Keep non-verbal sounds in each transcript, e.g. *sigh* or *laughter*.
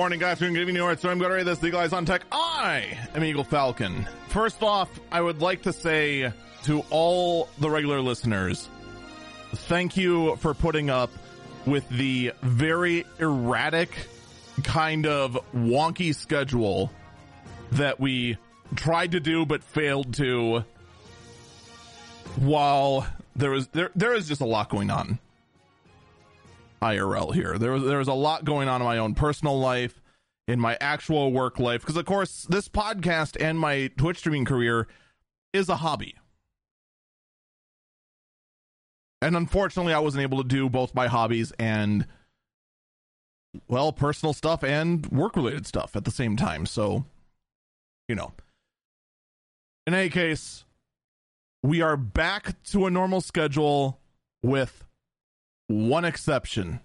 Good morning, guys. Good evening, York. So I'm to read this Eagle Eyes on Tech. I am Eagle Falcon. First off, I would like to say to all the regular listeners, thank you for putting up with the very erratic kind of wonky schedule that we tried to do but failed to while there was there there is just a lot going on IRL here. There was there was a lot going on in my own personal life, in my actual work life, because of course this podcast and my Twitch streaming career is a hobby. And unfortunately, I wasn't able to do both my hobbies and well, personal stuff and work related stuff at the same time. So, you know. In any case, we are back to a normal schedule with one exception,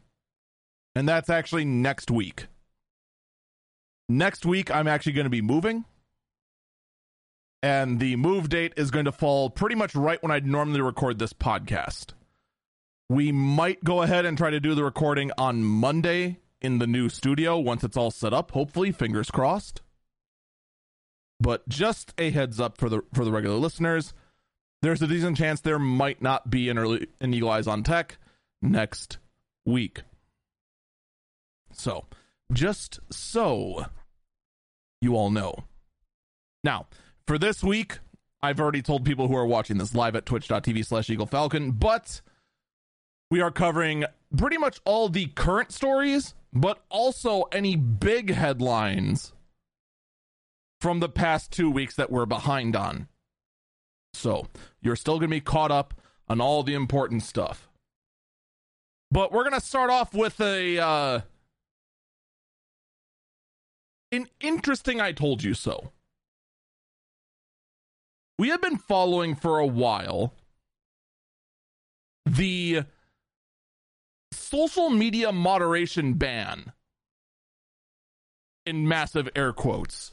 and that's actually next week. Next week, I'm actually going to be moving, and the move date is going to fall pretty much right when I'd normally record this podcast. We might go ahead and try to do the recording on Monday in the new studio once it's all set up. Hopefully, fingers crossed. But just a heads up for the for the regular listeners, there's a decent chance there might not be an early an Eagle Eyes on Tech next week. So, just so you all know. Now, for this week, I've already told people who are watching this live at twitch.tv slash Eagle Falcon, but we are covering pretty much all the current stories, but also any big headlines from the past two weeks that we're behind on. So, you're still going to be caught up on all the important stuff. But we're going to start off with a uh, an interesting I told you so. We have been following for a while the social media moderation ban in massive air quotes.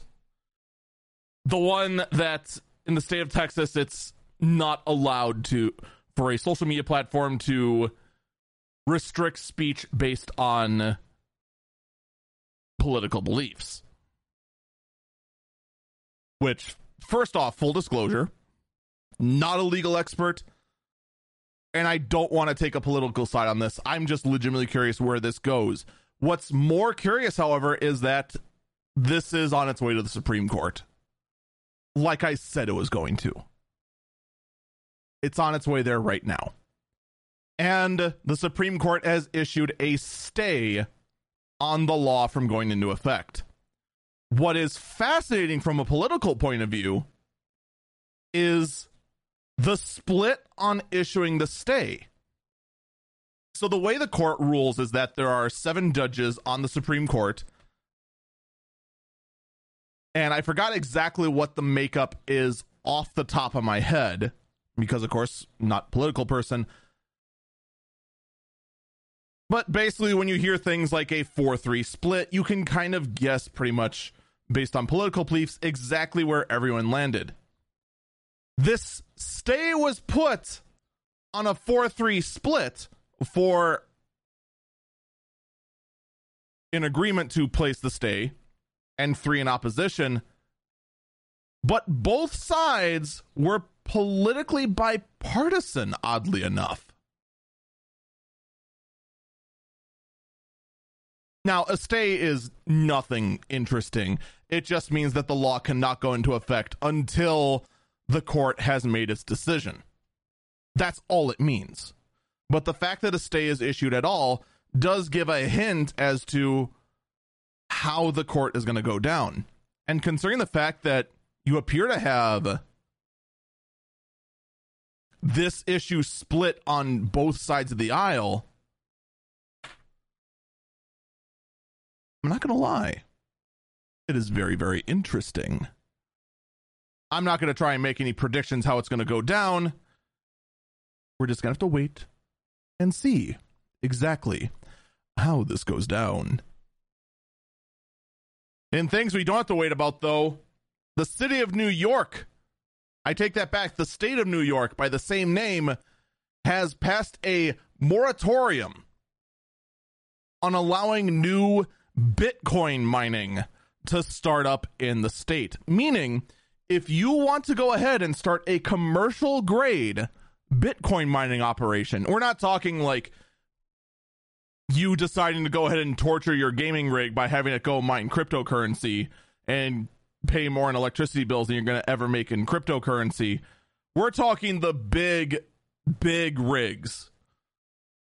The one that in the state of Texas it's not allowed to for a social media platform to restricts speech based on political beliefs. Which, first off, full disclosure, not a legal expert, and I don't want to take a political side on this. I'm just legitimately curious where this goes. What's more curious, however, is that this is on its way to the Supreme Court. Like I said it was going to. It's on its way there right now and the Supreme Court has issued a stay on the law from going into effect. What is fascinating from a political point of view is the split on issuing the stay. So, the way the court rules is that there are seven judges on the Supreme Court. And I forgot exactly what the makeup is off the top of my head because, of course, not political person but basically, when you hear things like a 4 3 split, you can kind of guess pretty much based on political beliefs exactly where everyone landed. This stay was put on a 4 3 split for an agreement to place the stay and three in opposition. But both sides were politically bipartisan, oddly enough. Now, a stay is nothing interesting. It just means that the law cannot go into effect until the court has made its decision. That's all it means. But the fact that a stay is issued at all does give a hint as to how the court is going to go down. And concerning the fact that you appear to have this issue split on both sides of the aisle, I'm not going to lie. It is very, very interesting. I'm not going to try and make any predictions how it's going to go down. We're just going to have to wait and see exactly how this goes down. In things we don't have to wait about, though, the city of New York, I take that back, the state of New York, by the same name, has passed a moratorium on allowing new Bitcoin mining to start up in the state. Meaning, if you want to go ahead and start a commercial grade Bitcoin mining operation, we're not talking like you deciding to go ahead and torture your gaming rig by having it go mine cryptocurrency and pay more in electricity bills than you're going to ever make in cryptocurrency. We're talking the big, big rigs.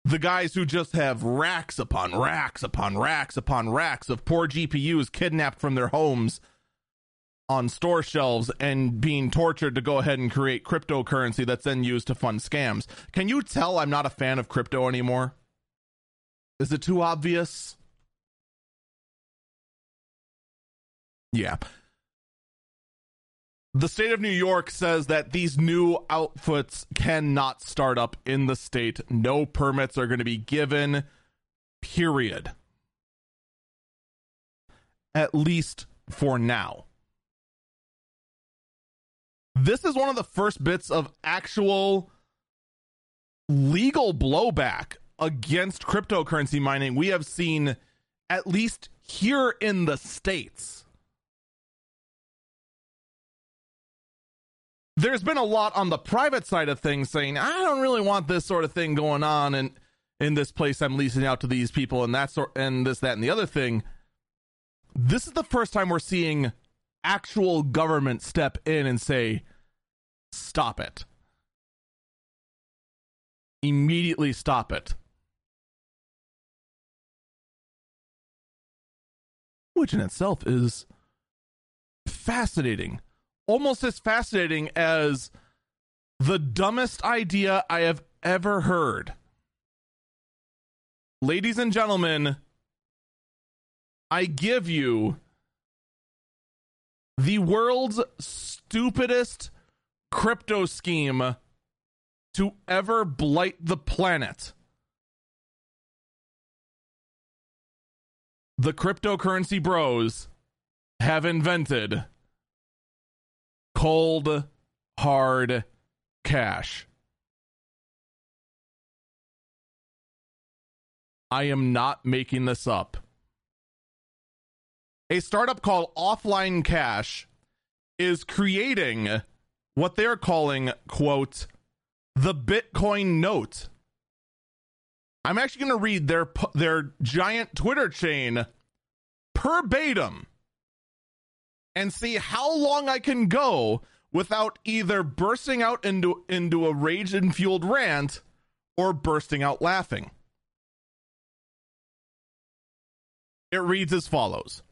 The guys who just have racks upon racks upon racks upon racks of poor GPUs kidnapped from their homes on store shelves and being tortured to go ahead and create cryptocurrency that's then used to fund scams. Can you tell I'm not a fan of crypto anymore? Is it too obvious? Yeah. The state of New York says that these new outfits cannot start up in the state. No permits are going to be given, period. At least for now. This is one of the first bits of actual legal blowback against cryptocurrency mining we have seen at least here in the States. There's been a lot on the private side of things saying, I don't really want this sort of thing going on and in this place I'm leasing out to these people and that sort and this, that, and the other thing. This is the first time we're seeing actual government step in and say, stop it. Immediately stop it. which in itself is fascinating. Almost as fascinating as the dumbest idea I have ever heard. Ladies and gentlemen, I give you the world's stupidest crypto scheme to ever blight the planet. the cryptocurrency bros have invented cold hard cash. I am not making this up. A startup called Offline Cash is creating what they're calling, quote, the Bitcoin note. I'm actually going to read their their giant Twitter chain verbatim and see how long I can go without either bursting out into into a rage and fueled rant or bursting out laughing. It reads as follows.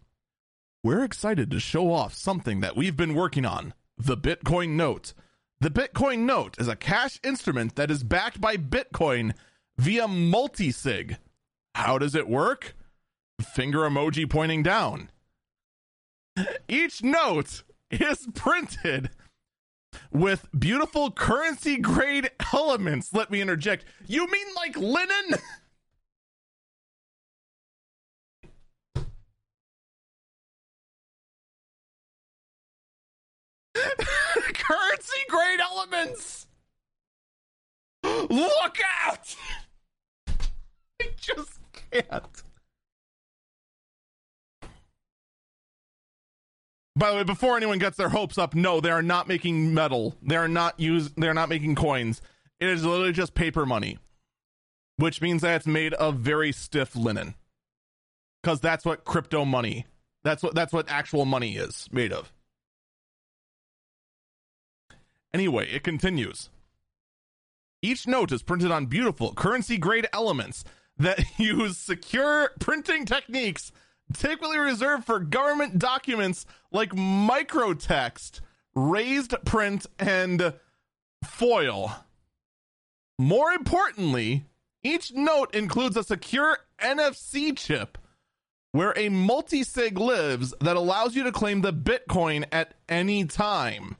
We're excited to show off something that we've been working on, the Bitcoin Note. The Bitcoin Note is a cash instrument that is backed by Bitcoin via multisig. How does it work? Finger emoji pointing down. Each note is printed with beautiful currency grade elements. Let me interject. You mean like linen? *laughs* currency grade elements. Look out! *laughs* I just can't. By the way, before anyone gets their hopes up, no, they are not making metal. They are not use. They are not making coins. It is literally just paper money, which means that it's made of very stiff linen. Because that's what crypto money. That's what that's what actual money is made of. Anyway, it continues. Each note is printed on beautiful currency grade elements that *laughs* use secure printing techniques typically reserved for government documents like microtext, raised print, and foil. More importantly, each note includes a secure NFC chip where a multi-sig lives that allows you to claim the Bitcoin at any time.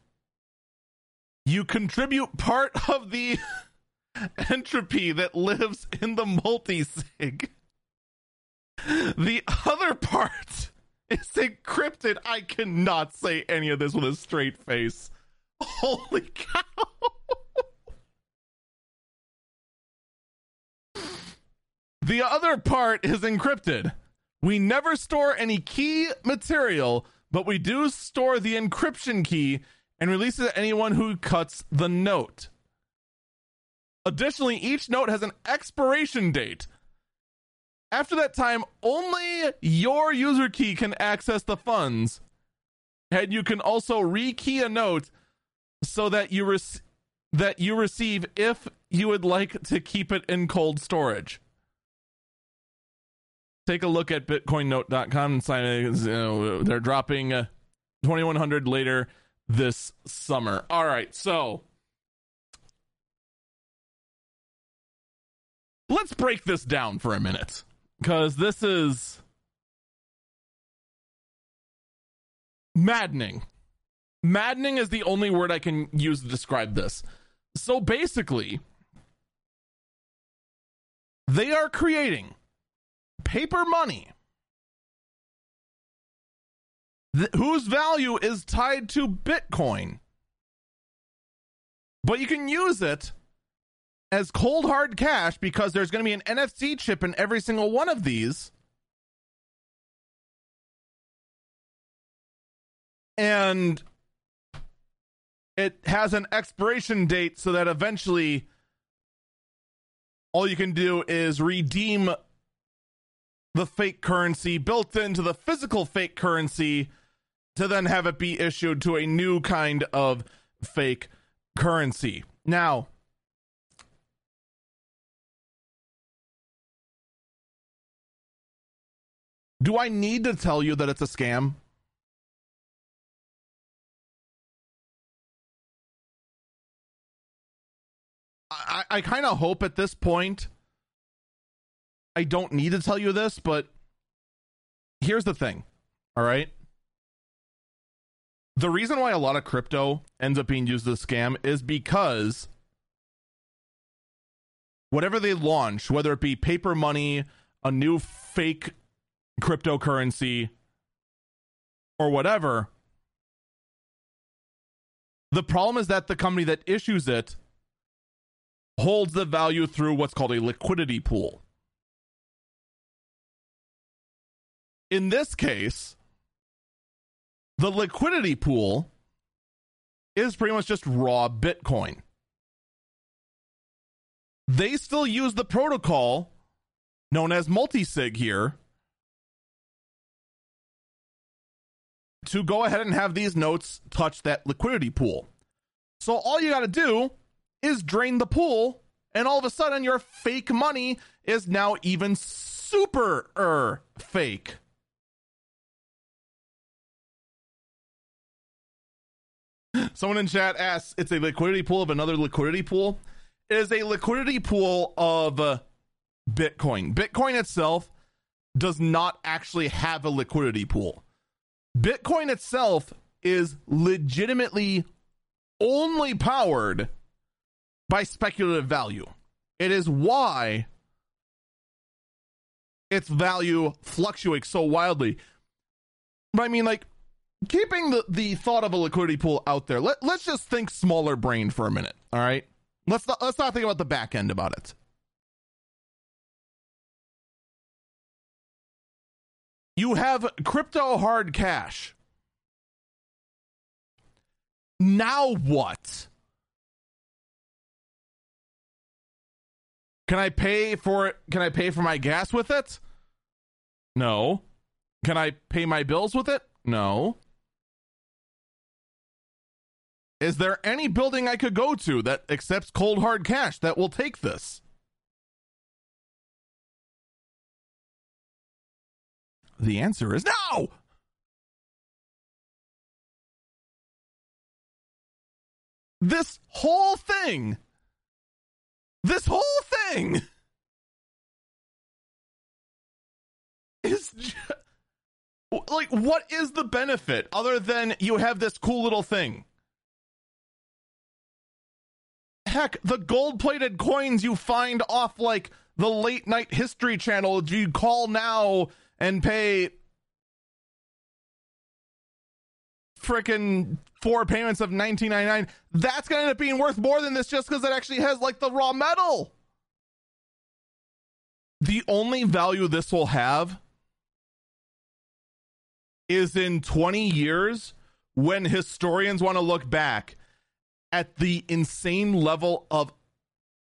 You contribute part of the *laughs* entropy that lives in the multi-sig. The other part *laughs* is encrypted. I cannot say any of this with a straight face. Holy cow. the other part is encrypted, We never store any key material, but we do store the encryption key and release it to anyone who cuts the note. Additionally, each note has an expiration date. After that time, only your user key can access the funds. And you can also rekey a note so that you that you receive if you would like to keep it in cold storage. Take a look at bitcoinnote.com and sign it. They're dropping uh, 2100 later this summer. All right, so let's break this down for a minute because this is maddening. Maddening is the only word I can use to describe this. So basically, they are creating paper money th- whose value is tied to Bitcoin. But you can use it as cold hard cash because there's going to be an NFC chip in every single one of these. And it has an expiration date so that eventually all you can do is redeem the fake currency built into the physical fake currency to then have it be issued to a new kind of fake currency. Now, do I need to tell you that it's a scam? I, I kind of hope at this point I don't need to tell you this, but here's the thing. All right. The reason why a lot of crypto ends up being used as a scam is because whatever they launch, whether it be paper money, a new fake cryptocurrency, or whatever, the problem is that the company that issues it holds the value through what's called a liquidity pool. In this case, the liquidity pool is pretty much just raw Bitcoin. They still use the protocol known as multisig here to go ahead and have these notes touch that liquidity pool. So all you got to do is drain the pool, and all of a sudden your fake money is now even super er fake. Someone in chat asks, "It's a liquidity pool of another liquidity pool." It is a liquidity pool of uh, Bitcoin. Bitcoin itself does not actually have a liquidity pool. Bitcoin itself is legitimately only powered by speculative value. It is why its value fluctuates so wildly. But I mean, like, keeping the, the thought of a liquidity pool out there, let, let's just think smaller brain for a minute. All right. Let's not, let's not think about the back end about it. You have crypto hard cash. Now what? Can I pay for it? Can I pay for my gas with it? No. Can I pay my bills with it? No. Is there any building I could go to that accepts cold hard cash that will take this? The answer is no. This whole thing, this whole thing is just, like, what is the benefit other than you have this cool little thing? Heck, the gold plated coins you find off like the late night history channel, do you call now and pay freaking four payments of 19.99 that's going to end up being worth more than this just because it actually has like the raw metal. The only value this will have is in 20 years when historians want to look back at the insane level of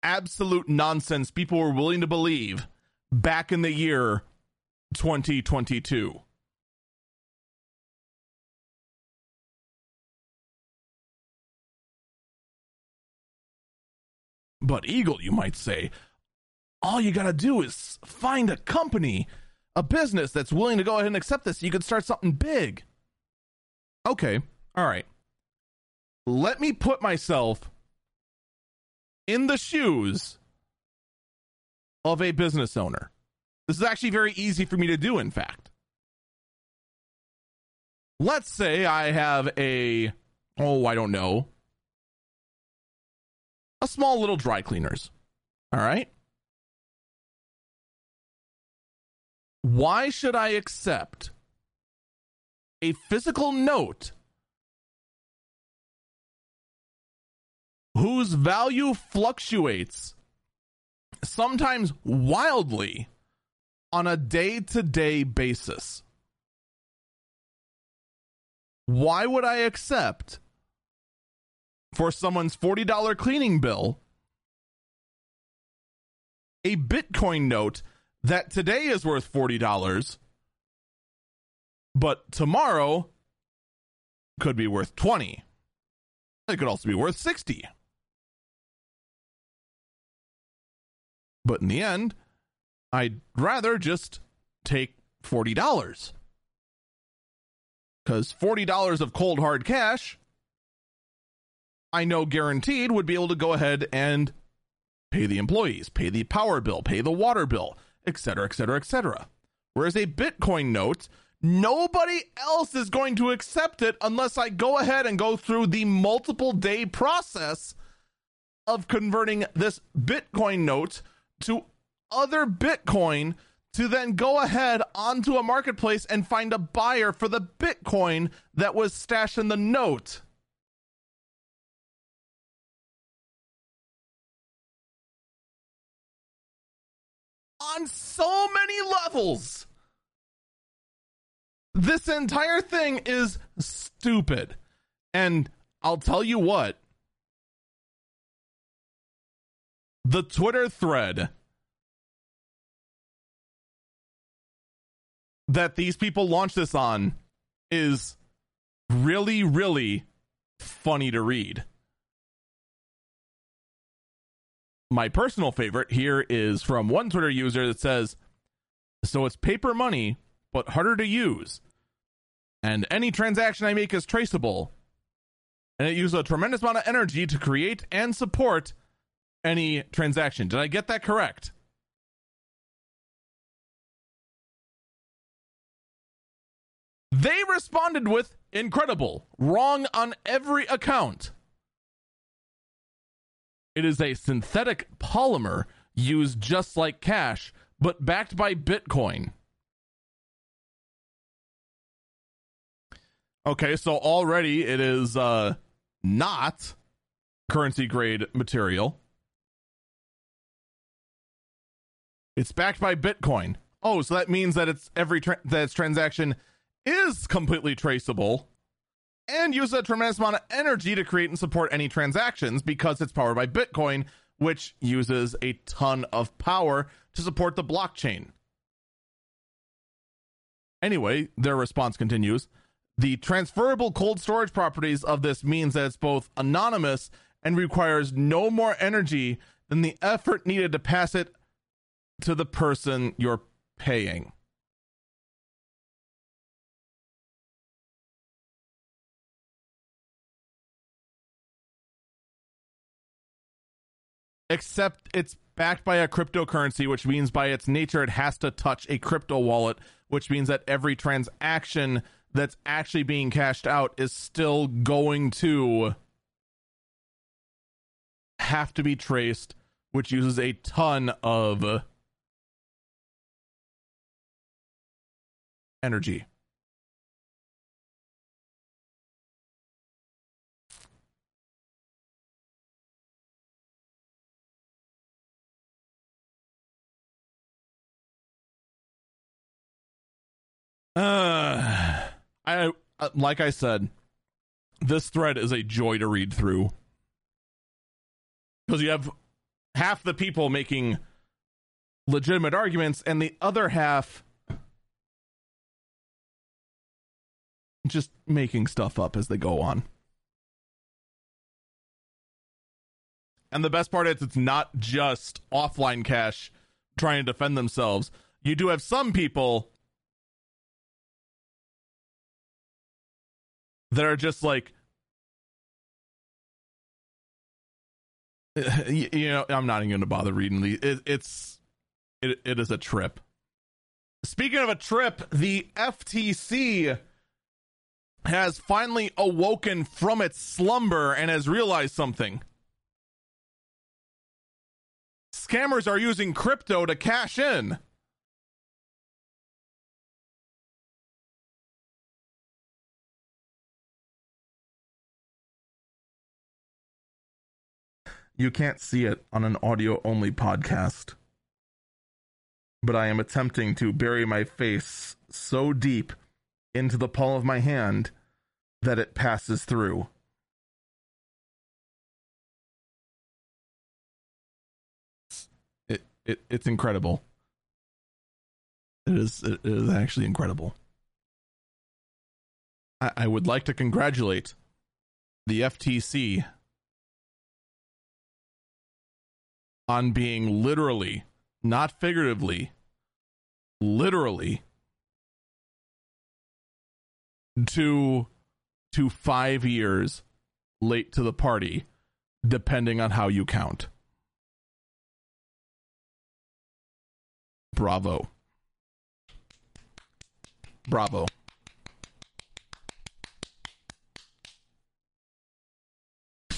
absolute nonsense people were willing to believe back in the year 2022. But Eagle, you might say, all you got to do is find a company, a business that's willing to go ahead and accept this. You could start something big. Okay. All right. Let me put myself in the shoes of a business owner. This is actually very easy for me to do, in fact. Let's say I have a, oh, I don't know, a small little dry cleaners. All right. Why should I accept a physical note whose value fluctuates sometimes wildly on a day to day basis? Why would I accept for someone's $40 cleaning bill a Bitcoin note that today is worth $40, but tomorrow could be worth 20. It could also be worth 60. But in the end, I'd rather just take $40. Because $40 of cold hard cash, I know guaranteed would be able to go ahead and pay the employees, pay the power bill, pay the water bill, etc., etc., etc. Whereas a Bitcoin note, nobody else is going to accept it unless I go ahead and go through the multiple day process of converting this Bitcoin note to other Bitcoin to then go ahead onto a marketplace and find a buyer for the Bitcoin that was stashed in the note. on so many levels. This entire thing is stupid. And I'll tell you what the Twitter thread that these people launched this on is really, really funny to read. my personal favorite here is from one Twitter user that says, So it's paper money, but harder to use. And any transaction I make is traceable. And it uses a tremendous amount of energy to create and support any transaction. Did I get that correct? They responded with incredible, wrong on every account. It is a synthetic polymer used just like cash, but backed by Bitcoin. Okay, so already it is uh, not currency grade material. It's backed by Bitcoin. Oh, so that means that it's every tra- that its transaction is completely traceable and use a tremendous amount of energy to create and support any transactions because it's powered by Bitcoin, which uses a ton of power to support the blockchain. Anyway, their response continues. The transferable cold storage properties of this means that it's both anonymous and requires no more energy than the effort needed to pass it to the person you're paying. Except it's backed by a cryptocurrency, which means by its nature it has to touch a crypto wallet, which means that every transaction that's actually being cashed out is still going to have to be traced, which uses a ton of energy. Uh, I uh, like I said, this thread is a joy to read through because you have half the people making legitimate arguments and the other half just making stuff up as they go on. And the best part is it's not just offline cash trying to defend themselves. You do have some people that are just like *laughs* you know i'm not even to bother reading these it, it's it, it is a trip. Speaking of a trip the ftc has finally awoken from its slumber and has realized something. Scammers are using crypto to cash in You can't see it on an audio only podcast. But I am attempting to bury my face so deep into the palm of my hand that it passes through. It, it it's incredible. It is it is actually incredible. I, I would like to congratulate the FTC on being literally, not figuratively, literally two to 5 years late to the party depending on how you count. Bravo. Bravo.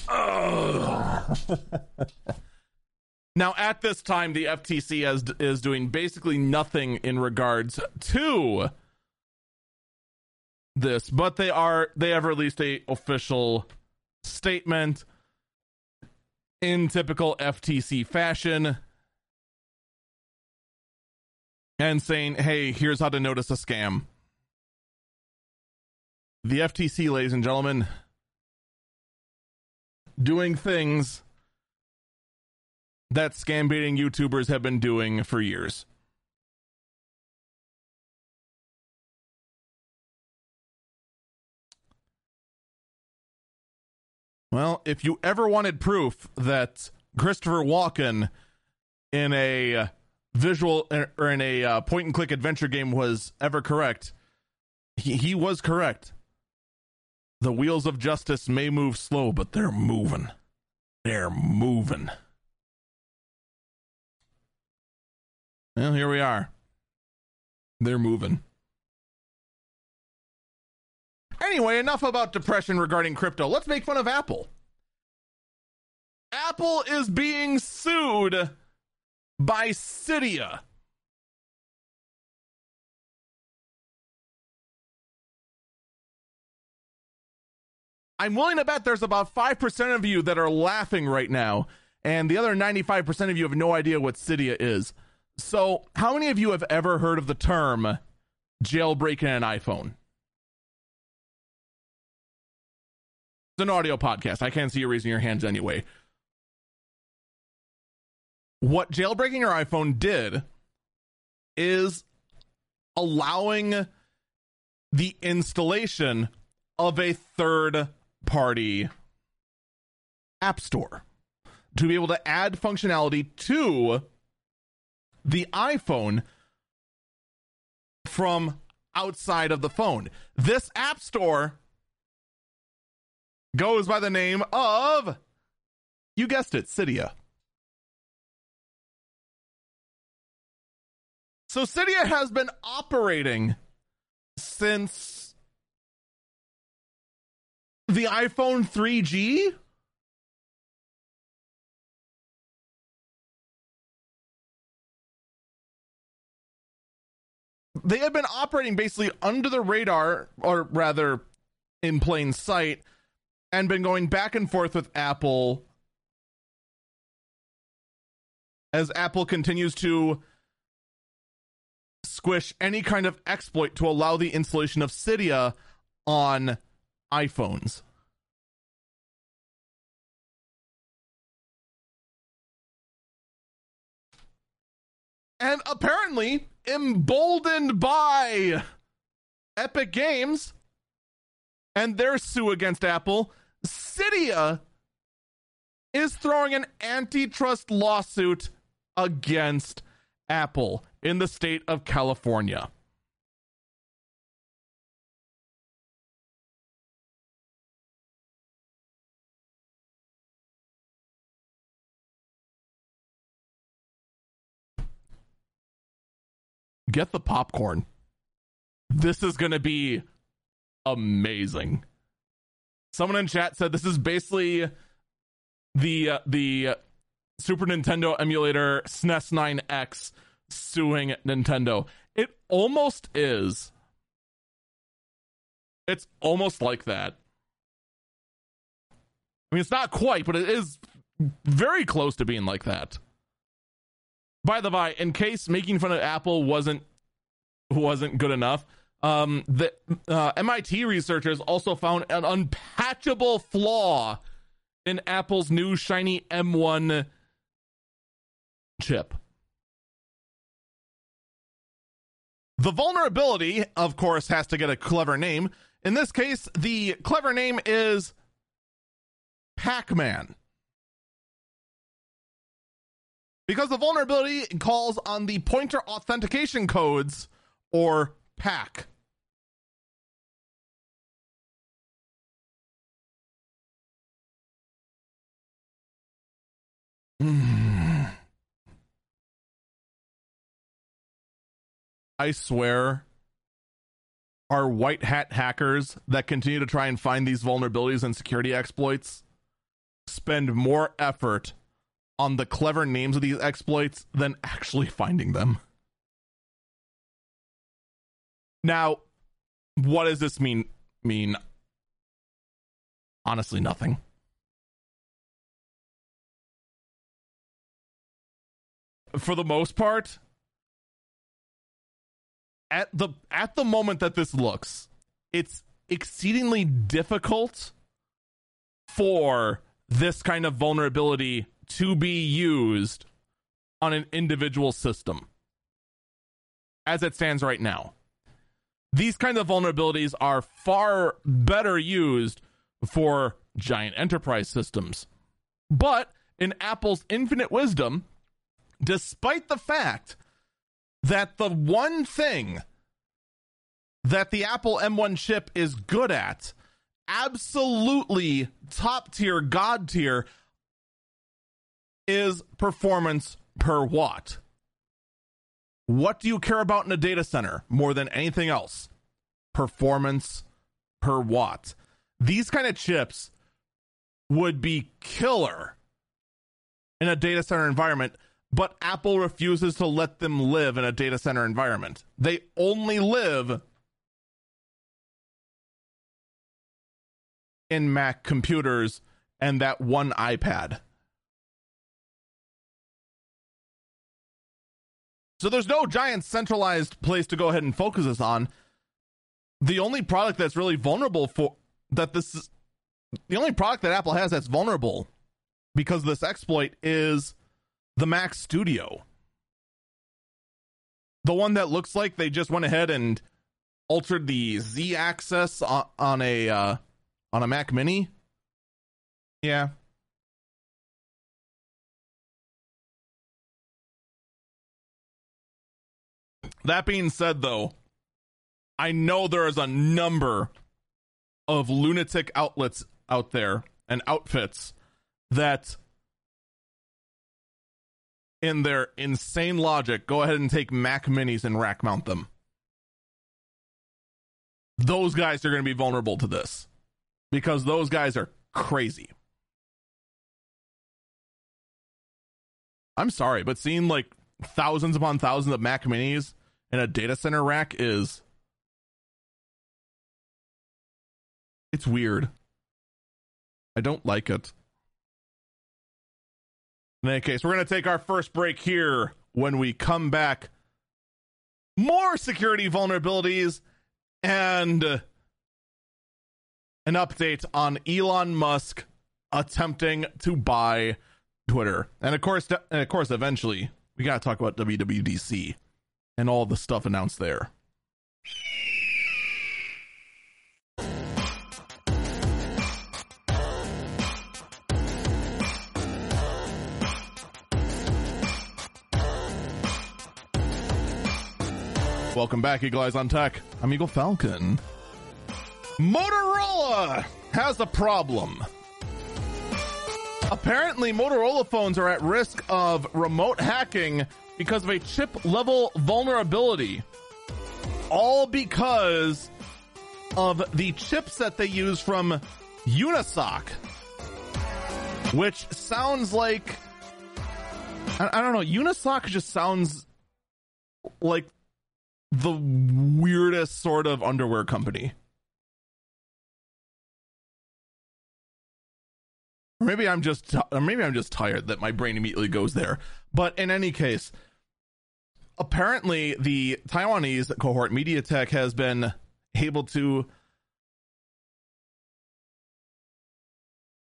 *laughs* Now, at this time, the FTC has, is doing basically nothing in regards to this, but they are they have released a official statement in typical FTC fashion and saying, "Hey, here's how to notice a scam." The FTC, ladies and gentlemen, doing things that scam baiting YouTubers have been doing for years. Well, if you ever wanted proof that Christopher Walken in a visual or in a uh, point and click adventure game was ever correct, he, he was correct. The wheels of justice may move slow, but they're moving. They're moving. Well, here we are. They're moving. Anyway, enough about depression regarding crypto. Let's make fun of Apple. Apple is being sued by Cydia. I'm willing to bet there's about 5% of you that are laughing right now, and the other 95% of you have no idea what Cydia is. So, how many of you have ever heard of the term jailbreaking an iPhone? It's an audio podcast. I can't see you raising your hands anyway. What jailbreaking your iPhone did is allowing the installation of a third party app store to be able to add functionality to the iPhone from outside of the phone. This app store goes by the name of, you guessed it, Cydia. So Cydia has been operating since the iPhone 3G they have been operating basically under the radar, or rather in plain sight, and been going back and forth with Apple as Apple continues to squish any kind of exploit to allow the installation of Cydia on iPhones. And apparently, emboldened by Epic Games and their sue against Apple, Cydia is throwing an antitrust lawsuit against Apple in the state of California. Get the popcorn. This is going to be amazing. Someone in chat said this is basically the uh, the Super Nintendo emulator SNES 9X suing Nintendo. It almost is. It's almost like that. I mean, it's not quite, but it is very close to being like that. By the by, in case making fun of Apple wasn't wasn't good enough, um, the uh, MIT researchers also found an unpatchable flaw in Apple's new shiny M1 chip. The vulnerability, of course, has to get a clever name. In this case, the clever name is Pac Man. Because the vulnerability calls on the pointer authentication codes, or PAC. *sighs* I swear, our white hat hackers that continue to try and find these vulnerabilities and security exploits spend more effort on the clever names of these exploits than actually *laughs* finding them. Now, what does this mean? Mean honestly, nothing. For the most part, at the at the moment that this looks, it's exceedingly difficult for this kind of vulnerability to be used on an individual system as it stands right now. These kinds of vulnerabilities are far better used for giant enterprise systems. But in Apple's infinite wisdom, despite the fact that the one thing that the Apple M1 chip is good at, absolutely top tier, god tier, is performance per watt. What do you care about in a data center more than anything else? Performance per watt. These kind of chips would be killer in a data center environment, but Apple refuses to let them live in a data center environment. They only live in Mac computers and that one iPad. So there's no giant centralized place to go ahead and focus this on. The only product that's really vulnerable for that this is the only product that Apple has that's vulnerable because this exploit is the Mac Studio. The one that looks like they just went ahead and altered the Z axis on, on a uh, on a Mac Mini. Yeah, That being said, though, I know there is a number of lunatic outlets out there and outfits that, in their insane logic, go ahead and take Mac minis and rack mount them. Those guys are going to be vulnerable to this because those guys are crazy. I'm sorry, but seeing like thousands upon thousands of Mac minis in a data center rack is it's weird. I don't like it. In any case, we're going to take our first break here. When we come back, more security vulnerabilities and an update on Elon Musk attempting to buy Twitter. And of course, and of course, eventually, we got to talk about WWDC and all the stuff announced there. Welcome back, Eagle Eyes on Tech. I'm Eagle Falcon. Motorola has a problem. Apparently, Motorola phones are at risk of remote hacking because of a chip level vulnerability. All because of the chipset they use from Unisoc, which sounds like I, I don't know. Unisoc just sounds like the weirdest sort of underwear company. Maybe I'm just or maybe I'm just tired that my brain immediately goes there. But in any case, apparently the Taiwanese cohort MediaTek has been able to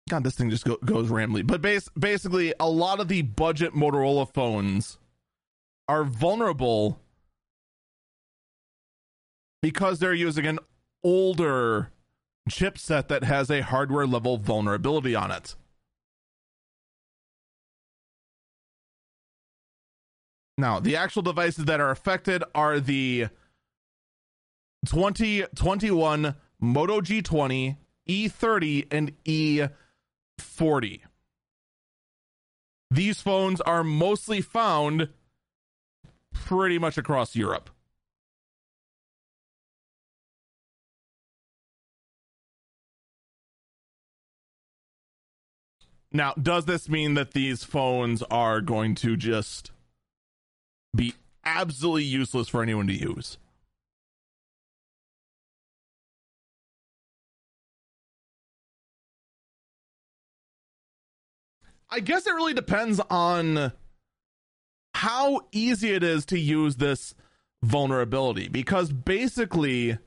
God, this thing just go, goes rambly. But basically, a lot of the budget Motorola phones are vulnerable because they're using an older chipset that has a hardware level vulnerability on it. Now, the actual devices that are affected are the 2021 Moto G20, E30, and E40. These phones are mostly found pretty much across Europe. Now, does this mean that these phones are going to just be absolutely useless for anyone to use? I guess it really depends on how easy it is to use this vulnerability because basically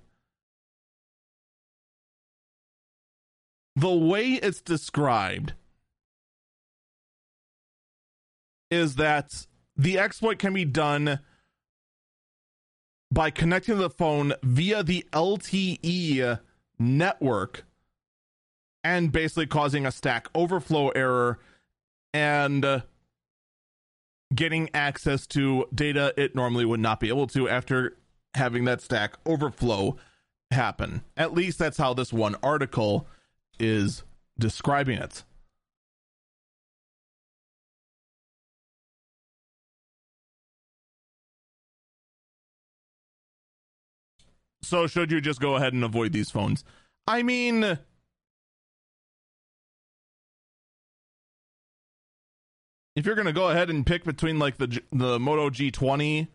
the way it's described is that the exploit can be done by connecting the phone via the LTE network and basically causing a stack overflow error and uh, getting access to data it normally would not be able to after having that stack overflow happen. At least that's how this one article is describing it. So should you just go ahead and avoid these phones? I mean, if you're going to go ahead and pick between like the the Moto G20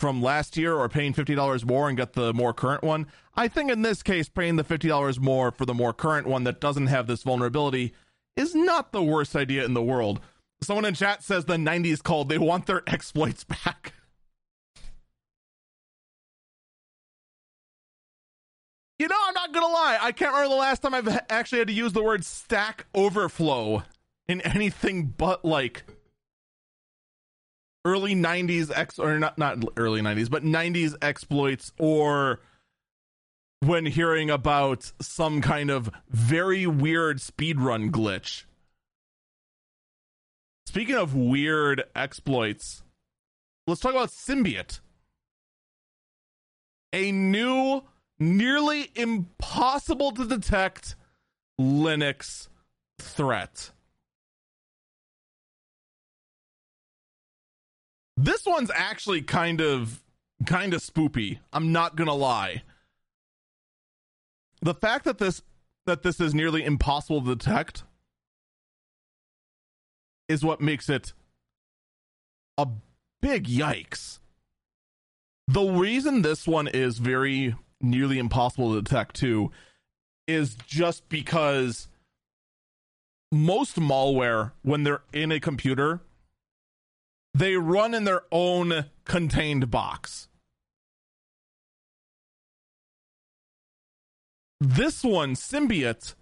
from last year or paying $50 more and get the more current one, I think in this case paying the $50 more for the more current one that doesn't have this vulnerability is not the worst idea in the world. Someone in chat says the 90s called they want their *laughs* exploits back. You know, I'm not gonna lie. I can't remember the last time I've actually had to use the word stack overflow in anything but like early 90s ex or not not early 90s but 90s exploits or when hearing about some kind of very weird speedrun glitch speaking of weird exploits let's talk about Symbiote a new nearly impossible to detect linux threat This one's actually kind of kind of spoopy. I'm not gonna lie. The fact that this that this is nearly impossible to detect is what makes it a big yikes. The reason this one is very nearly impossible to detect too is just because most malware when they're in a computer they run in their own contained box. This one, Symbiote,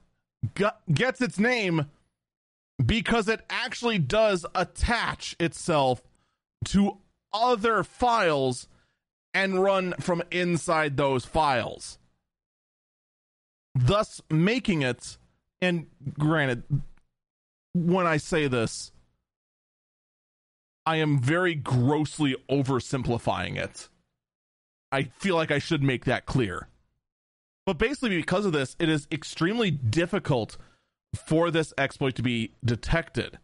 gets its name because it actually does attach itself to other files and run from inside those files. Thus, making it, and granted, when I say this, I am very grossly oversimplifying it. I feel like I should make that clear. But basically, because of this, it is extremely difficult for this exploit to be detected.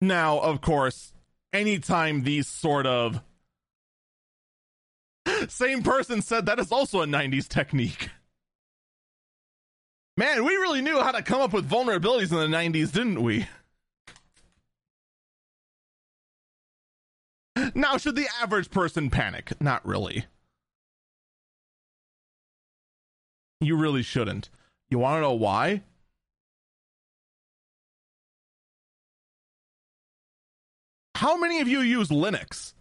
Now, of course, anytime these sort of same person said that is also a 90s technique. Man, we really knew how to come up with vulnerabilities in the 90s, didn't we? Now, should the average person panic? Not really. You really shouldn't. You want to know why? How many of you use Linux?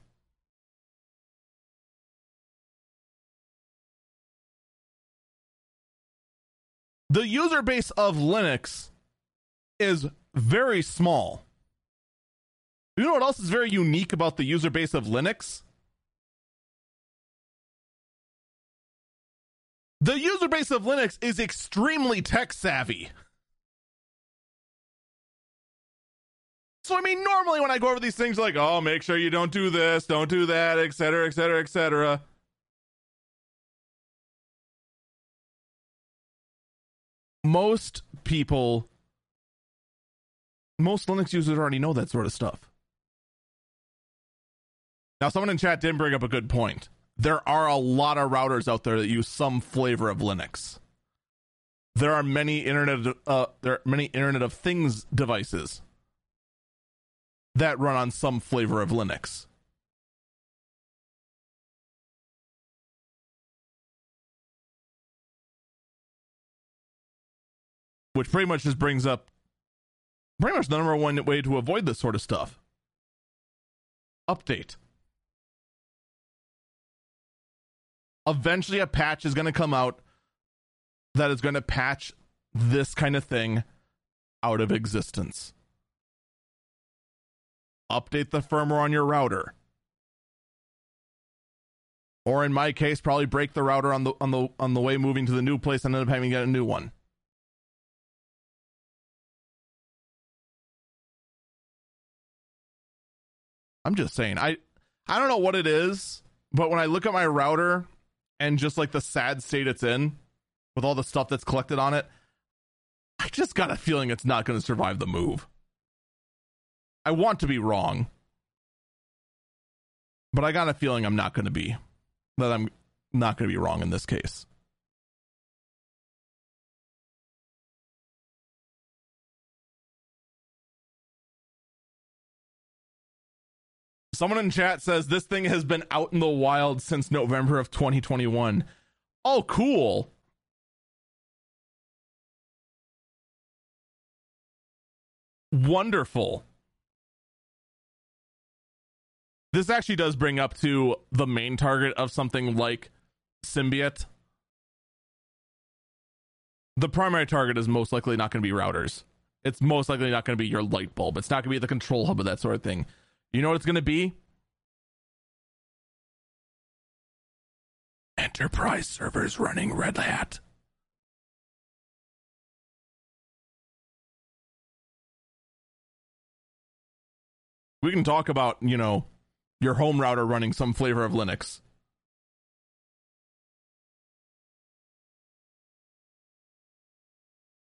The user base of Linux is very small. You know what else is very unique about the user base of Linux? The user base of Linux is extremely tech savvy. So I mean, normally when I go over these things, like, oh, make sure you don't do this, don't do that, etc., etc., etc. Most people, most Linux users already know that sort of stuff. Now, someone in chat did bring up a good point. There are a lot of routers out there that use some flavor of Linux. There are many internet, uh, there are many Internet of Things devices that run on some flavor of Linux. Which pretty much just brings up pretty much the number one way to avoid this sort of stuff. Update. Eventually, a patch is going to come out that is going to patch this kind of thing out of existence update the firmware on your router. Or in my case, probably break the router on the on the on the way moving to the new place and end up having to get a new one. I'm just saying. I I don't know what it is, but when I look at my router and just like the sad state it's in with all the stuff that's collected on it, I just got a feeling it's not going to survive the move. I want to be wrong, but I got a feeling I'm not going to be. That I'm not going to be wrong in this case. Someone in chat says this thing has been out in the wild since November of 2021. Oh, cool. Wonderful. This actually does bring up to the main target of something like symbiote The primary target is most likely not going to be routers. It's most likely not going to be your light bulb. It's not going to be the control hub of that sort of thing. You know what it's going to be? Enterprise servers running Red Hat. We can talk about, you know, your home router running some flavor of Linux.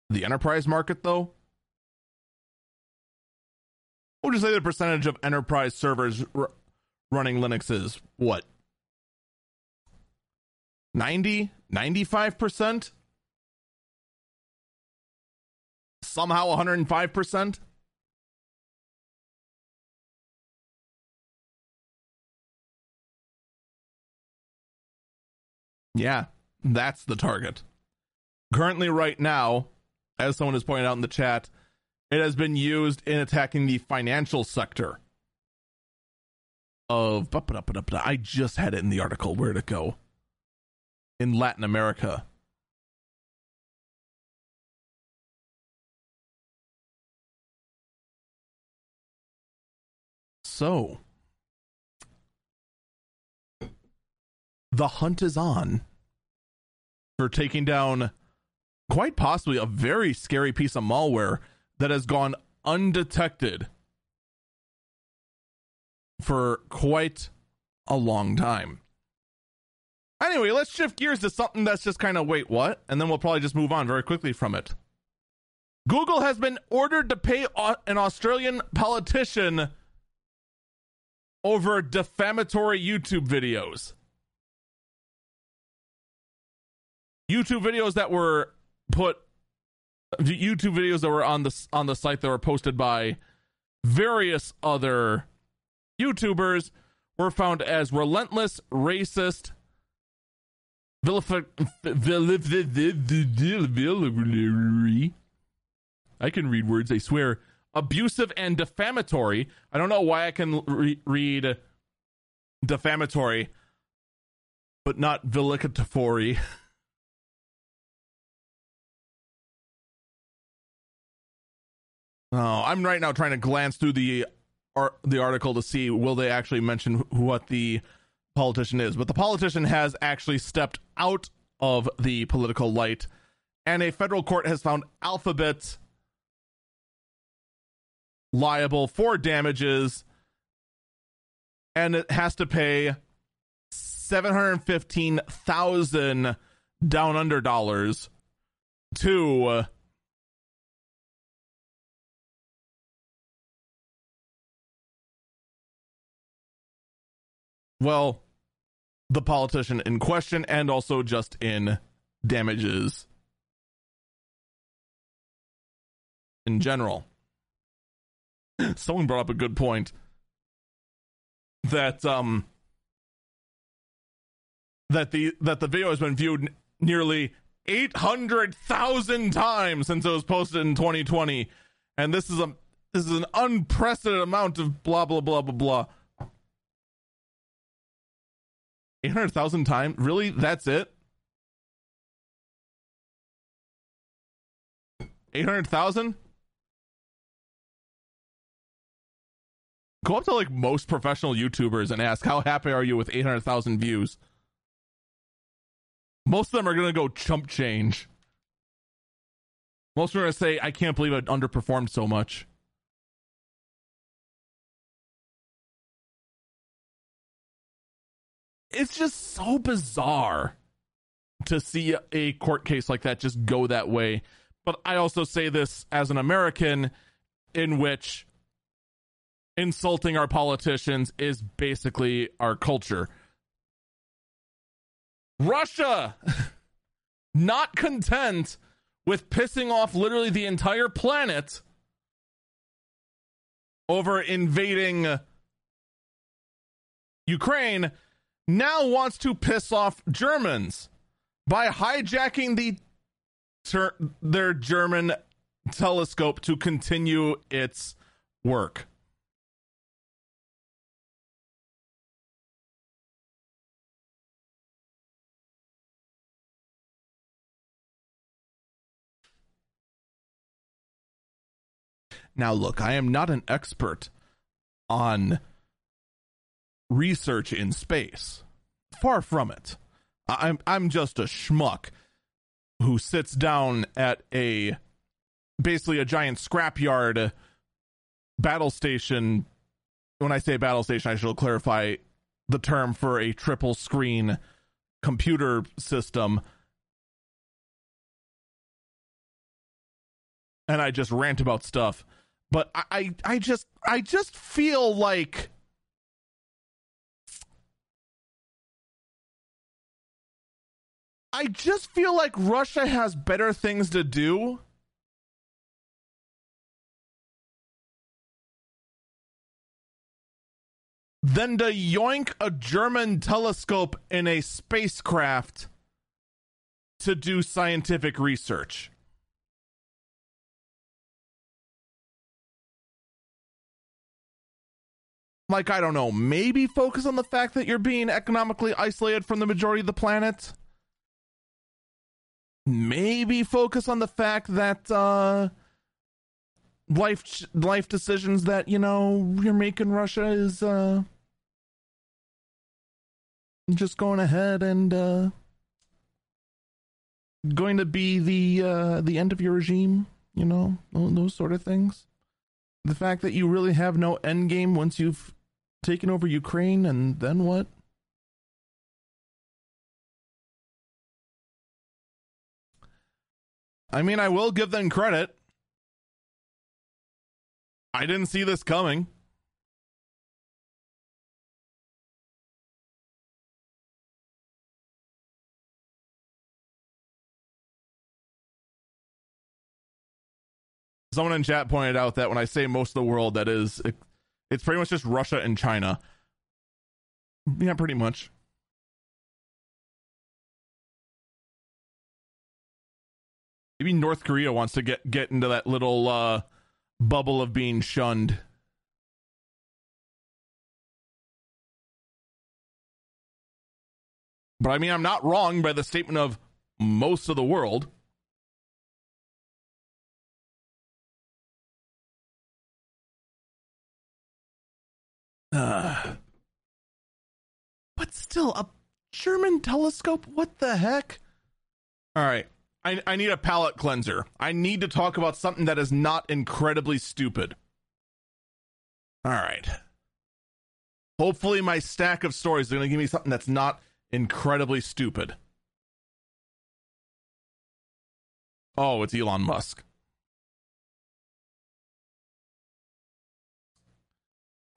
The enterprise market, though? What would you say the percentage of enterprise servers r- running Linux is? What? 90? 95%? Somehow 105%? Yeah, that's the target. Currently, right now, as someone has pointed out in the chat, it has been used in attacking the financial sector. of I just had it in the article. Where'd it go? In Latin America. So the hunt is on for taking down quite possibly a very scary piece of malware that has gone undetected for quite a long time. Anyway, let's shift gears to something that's just kind of wait, what? And then we'll probably just move on very quickly from it. Google has been ordered to pay an Australian politician over defamatory YouTube videos. YouTube videos that were put YouTube videos that were on the on the site that were posted by various other YouTubers were found as relentless, racist, I can read words, I swear. Abusive and defamatory. I don't know why I can re- read defamatory, but not villicatory. *laughs* Oh, I'm right now trying to glance through the uh, the article to see will they actually mention what the politician is. But the politician has actually stepped out of the political light, and a federal court has found Alphabet liable for damages, and it has to pay seven hundred fifteen thousand down under dollars to well, the politician in question and also just in damages. In general. Someone brought up a good point that um that the that the video has been viewed nearly 800,000 times since it was posted in 2020 and this is a this is an unprecedented amount of blah blah blah blah blah 800,000 times? Really? That's it? 800,000? Go up to like most professional YouTubers and ask, how happy are you with 800,000 views? Most of them are going to go chump change. Most are going to say, I can't believe I underperformed so much. It's just so bizarre to see a court case like that just go that way. But I also say this as an American, in which insulting our politicians is basically our culture. Russia, *laughs* not content with pissing off literally the entire planet over invading Ukraine now wants to piss off Germans by hijacking the ter- their German telescope to continue its work. Now, look, I am not an expert on research in space. Far from it. I'm I'm just a schmuck who sits down at a basically a giant scrapyard battle station. When I say battle station, I should clarify the term for a triple screen computer system. And I just rant about stuff. But I, I, I just I just feel like I just feel like Russia has better things to do. Than to yoink a German telescope in a spacecraft to do scientific research. like I don't know, maybe focus on the fact that you're being economically isolated from the majority of the planet. Maybe focus on the fact that uh life life decisions that, you know, you're making Russia is uh just going ahead and uh going to be the uh the end of your regime, you know, those sort of things. The fact that you really have no end game once you've taken over Ukraine and then what? I mean, I will give them credit. I didn't see this coming. Someone in chat pointed out that when I say most of the world, that is, it's pretty much just Russia and China. Yeah, pretty much. Maybe North Korea wants to get get into that little uh, bubble of being shunned. But I mean, I'm not wrong by the statement of most of the world. Uh, but still, a German telescope? What the heck? All right. I, I need a palate cleanser. I need to talk about something that is not incredibly stupid. All right. Hopefully, my stack of stories are going to give me something that's not incredibly stupid. Oh, it's Elon Musk.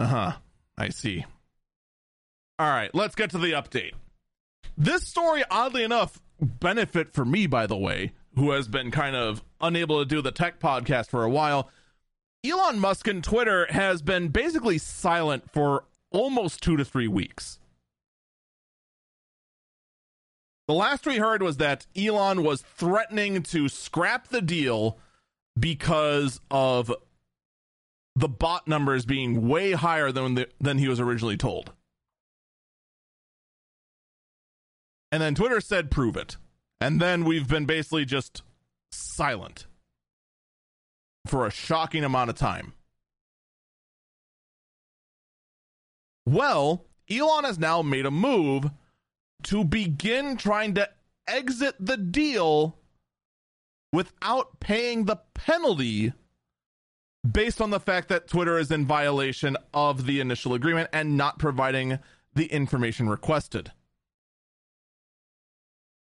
Uh huh. I see. All right, let's get to the update. This story, oddly enough, benefit for me, by the way, who has been kind of unable to do the tech podcast for a while. Elon Musk and Twitter has been basically silent for almost two to three weeks. The last we heard was that Elon was threatening to scrap the deal because of the bot numbers being way higher than the, than he was originally told. And then Twitter said prove it. And then we've been basically just silent for a shocking amount of time. Well, Elon has now made a move to begin trying to exit the deal without paying the penalty based on the fact that Twitter is in violation of the initial agreement and not providing the information requested.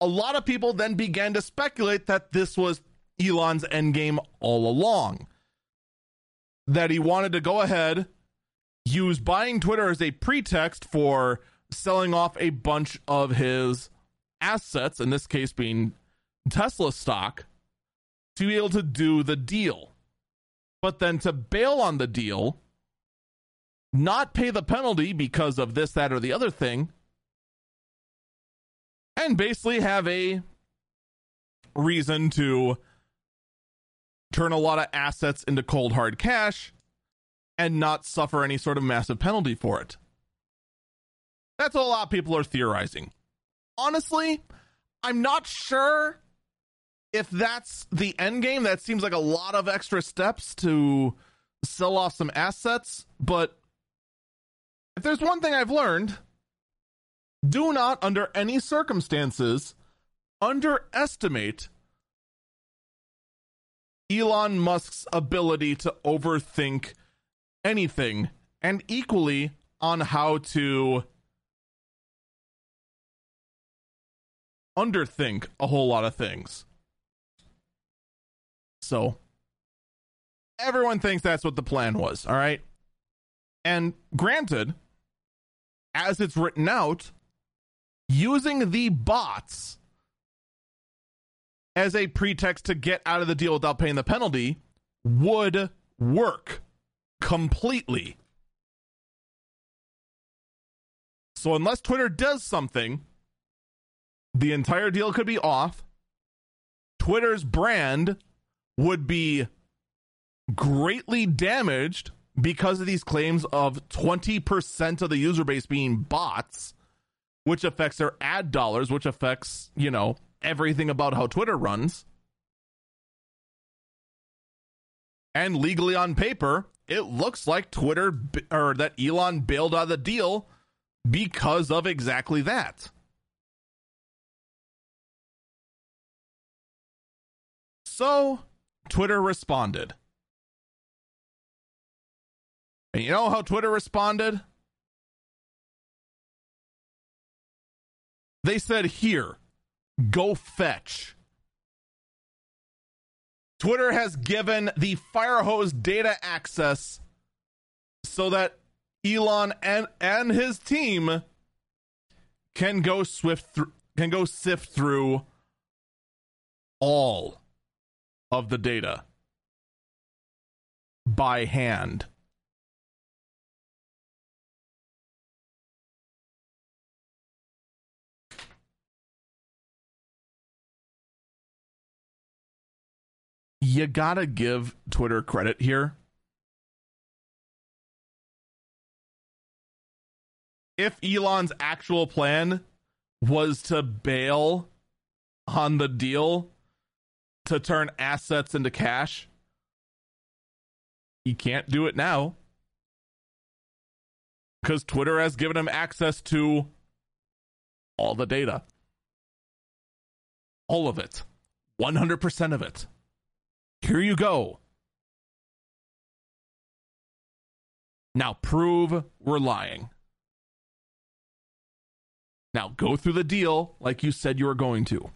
A lot of people then began to speculate that this was Elon's endgame all along. That he wanted to go ahead, use buying Twitter as a pretext for selling off a bunch of his assets, in this case being Tesla stock, to be able to do the deal but then to bail on the deal, not pay the penalty because of this, that, or the other thing, and basically have a reason to turn a lot of assets into cold hard cash and not suffer any sort of massive penalty for it. That's what a lot of people are theorizing. Honestly, I'm not sure if that's the end game, that seems like a lot of extra steps to sell off some assets. But if there's one thing I've learned, do not, under any circumstances, underestimate Elon Musk's ability to overthink anything, and equally on how to underthink a whole lot of things. So everyone thinks that's what the plan was, all right? And granted, as it's written out, using the bots as a pretext to get out of the deal without paying the penalty would work completely. So, unless Twitter does something, the entire deal could be off. Twitter's brand would be greatly damaged because of these claims of 20% of the user base being bots, which affects their ad dollars, which affects, you know, everything about how Twitter runs. And legally on paper, it looks like Twitter or that Elon bailed out of the deal because of exactly that. So, Twitter responded. And you know how Twitter responded? They said, Here, go fetch. Twitter has given the Firehose data access so that Elon and, and his team can go swift th- can go sift through all of the data by hand. You gotta give Twitter credit here. If Elon's actual plan was to bail on the deal to turn assets into cash. He can't do it now because Twitter has given him access to all the data. All of it. 100% of it. Here you go. Now prove we're lying. Now go through the deal like you said you were going to.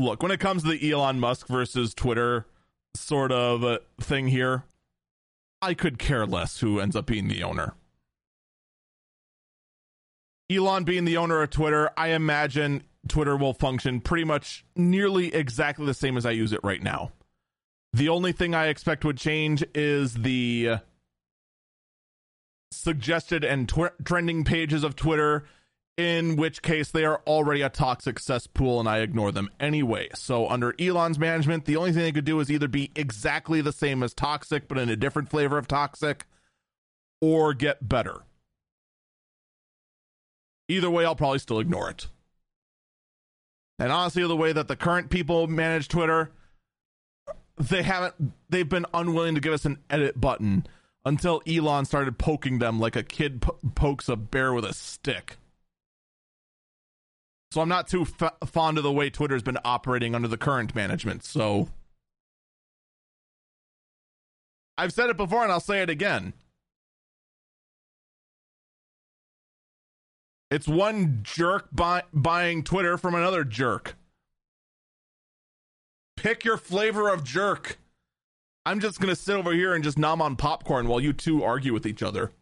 look, when it comes to the Elon Musk versus Twitter sort of uh, thing here, I could care less who ends up being the owner. Elon being the owner of Twitter, I imagine Twitter will function pretty much nearly exactly the same as I use it right now. The only thing I expect would change is the suggested and tw- trending pages of Twitter in which case they are already a toxic cesspool and I ignore them anyway. So, under Elon's management, the only thing they could do is either be exactly the same as toxic, but in a different flavor of toxic, or get better. Either way, I'll probably still ignore it. And honestly, the way that the current people manage Twitter, they haven't, they've been unwilling to give us an edit button until Elon started poking them like a kid po- pokes a bear with a stick. So I'm not too f- fond of the way Twitter's been operating under the current management. So I've said it before and I'll say it again. It's one jerk buy- buying Twitter from another jerk. Pick your flavor of jerk. I'm just going to sit over here and just nom on popcorn while you two argue with each other.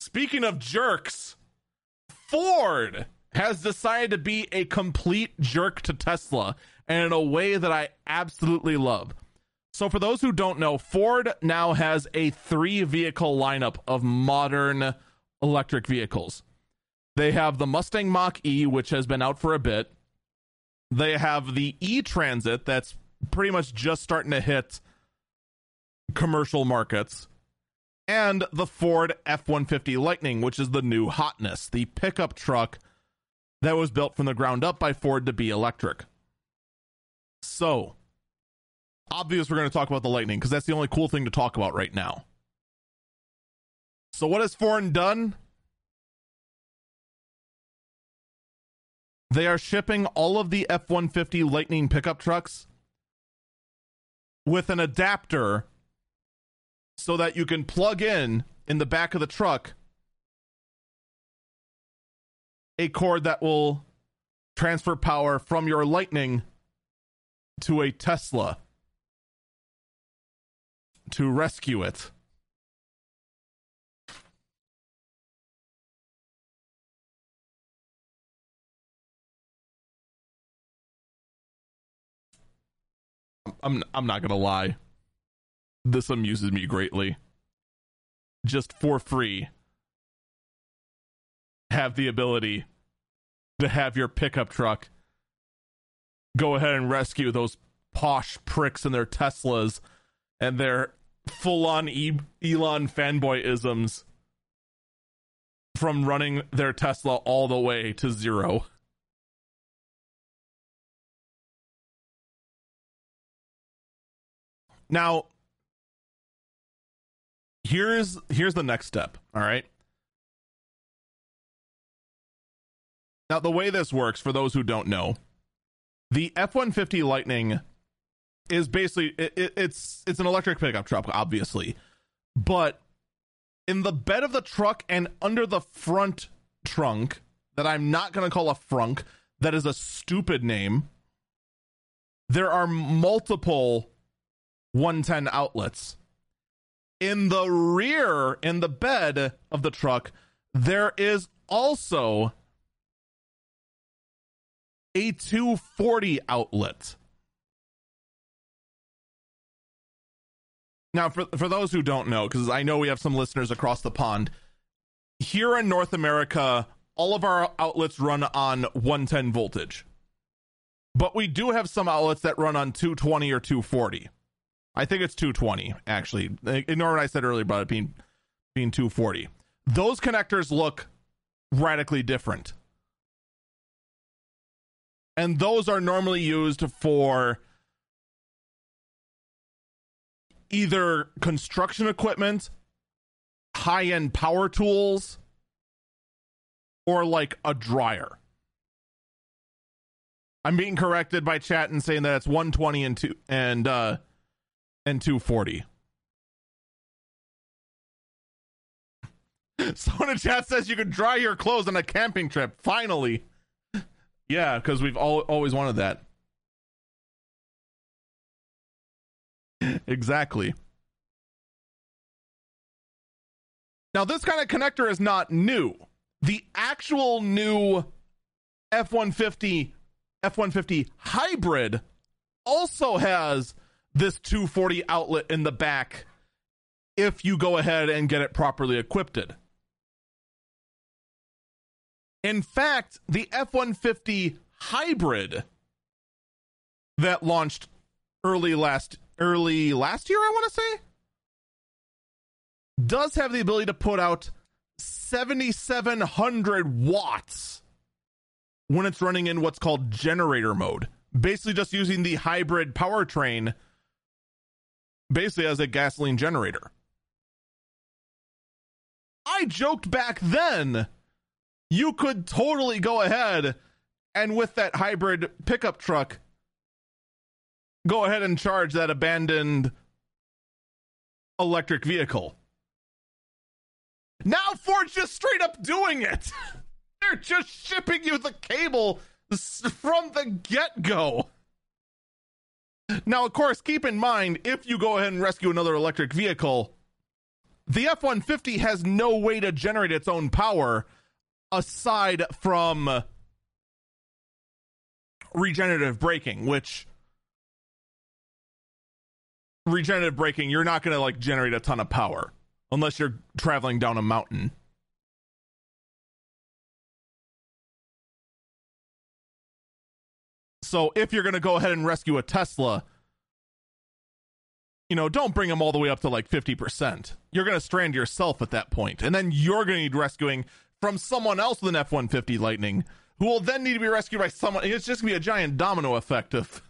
Speaking of jerks, Ford has decided to be a complete jerk to Tesla and in a way that I absolutely love. So, for those who don't know, Ford now has a three vehicle lineup of modern electric vehicles. They have the Mustang Mach E, which has been out for a bit. They have the E Transit, that's pretty much just starting to hit commercial markets and the Ford F 150 Lightning, which is the new hotness, the pickup truck that was built from the ground up by Ford to be electric. So, obvious we're going to talk about the Lightning because that's the only cool thing to talk about right now. So, what has Ford done? They are shipping all of the F 150 Lightning pickup trucks with an adapter so that you can plug in in the back of the truck a cord that will transfer power from your Lightning to a Tesla to rescue it. I'm I'm not gonna lie this amuses me greatly. Just for free. have the ability to have your pickup truck go ahead and rescue those posh pricks in their Teslas and their full on e- Elon fanboy isms from running their Tesla all the way to zero. Now, here's here's the next step, all right? Now, the way this works for those who don't know, the F150 Lightning is basically it, it, it's it's an electric pickup truck obviously. But in the bed of the truck and under the front trunk that I'm not going to call a frunk, that is a stupid name. There are multiple 110 outlets. In the rear, in the bed of the truck, there is also a 240 outlet. Now, for, for those who don't know, because I know we have some listeners across the pond, here in North America, all of our outlets run on 110 voltage. But we do have some outlets that run on 220 or 240. I think it's 220 actually. Ignore what I said earlier about it being being 240. Those connectors look radically different. And those are normally used for either construction equipment, high-end power tools, or like a dryer. I'm being corrected by chat and saying that it's 120 and two and uh and 240. *laughs* Someone in chat says you could dry your clothes on a camping trip. Finally. Yeah, because we've all, always wanted that. Exactly. Now, this kind of connector is not new. The actual new F 150 F 150 hybrid also has this 240 outlet in the back if you go ahead and get it properly equipped. In fact, the F 150 hybrid that launched early last early last year, I want to say, does have the ability to put out 7700 watts when it's running in what's called generator mode. Basically, just using the hybrid powertrain basically as a gasoline generator. I joked back then you could totally go ahead and with that hybrid pickup truck go ahead and charge that abandoned electric vehicle. Now Ford's just straight up doing it. *laughs* They're just shipping you the cable from the get go. Now, of course, keep in mind if you go ahead and rescue another electric vehicle, the F 150 has no way to generate its own power aside from regenerative braking, which regenerative braking, you're not going to like generate a ton of power unless you're traveling down a mountain. So if you're going to go ahead and rescue a Tesla, you know, don't bring them all the way up to like 50%. You're going to strand yourself at that point. And then you're going to need rescuing from someone else with an F 150 Lightning, who will then need to be rescued by someone. It's just going to be a giant domino effect of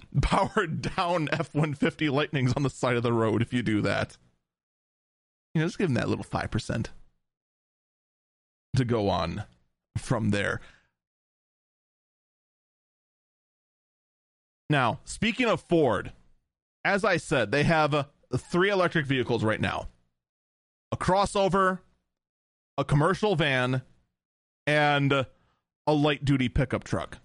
*laughs* powered down F 150 Lightnings on the side of the road if you do that. You know, just give them that little 5% to go on from there. Now, speaking of Ford, as I said, they have uh, three electric vehicles right now a crossover, a commercial van, and a light duty pickup truck.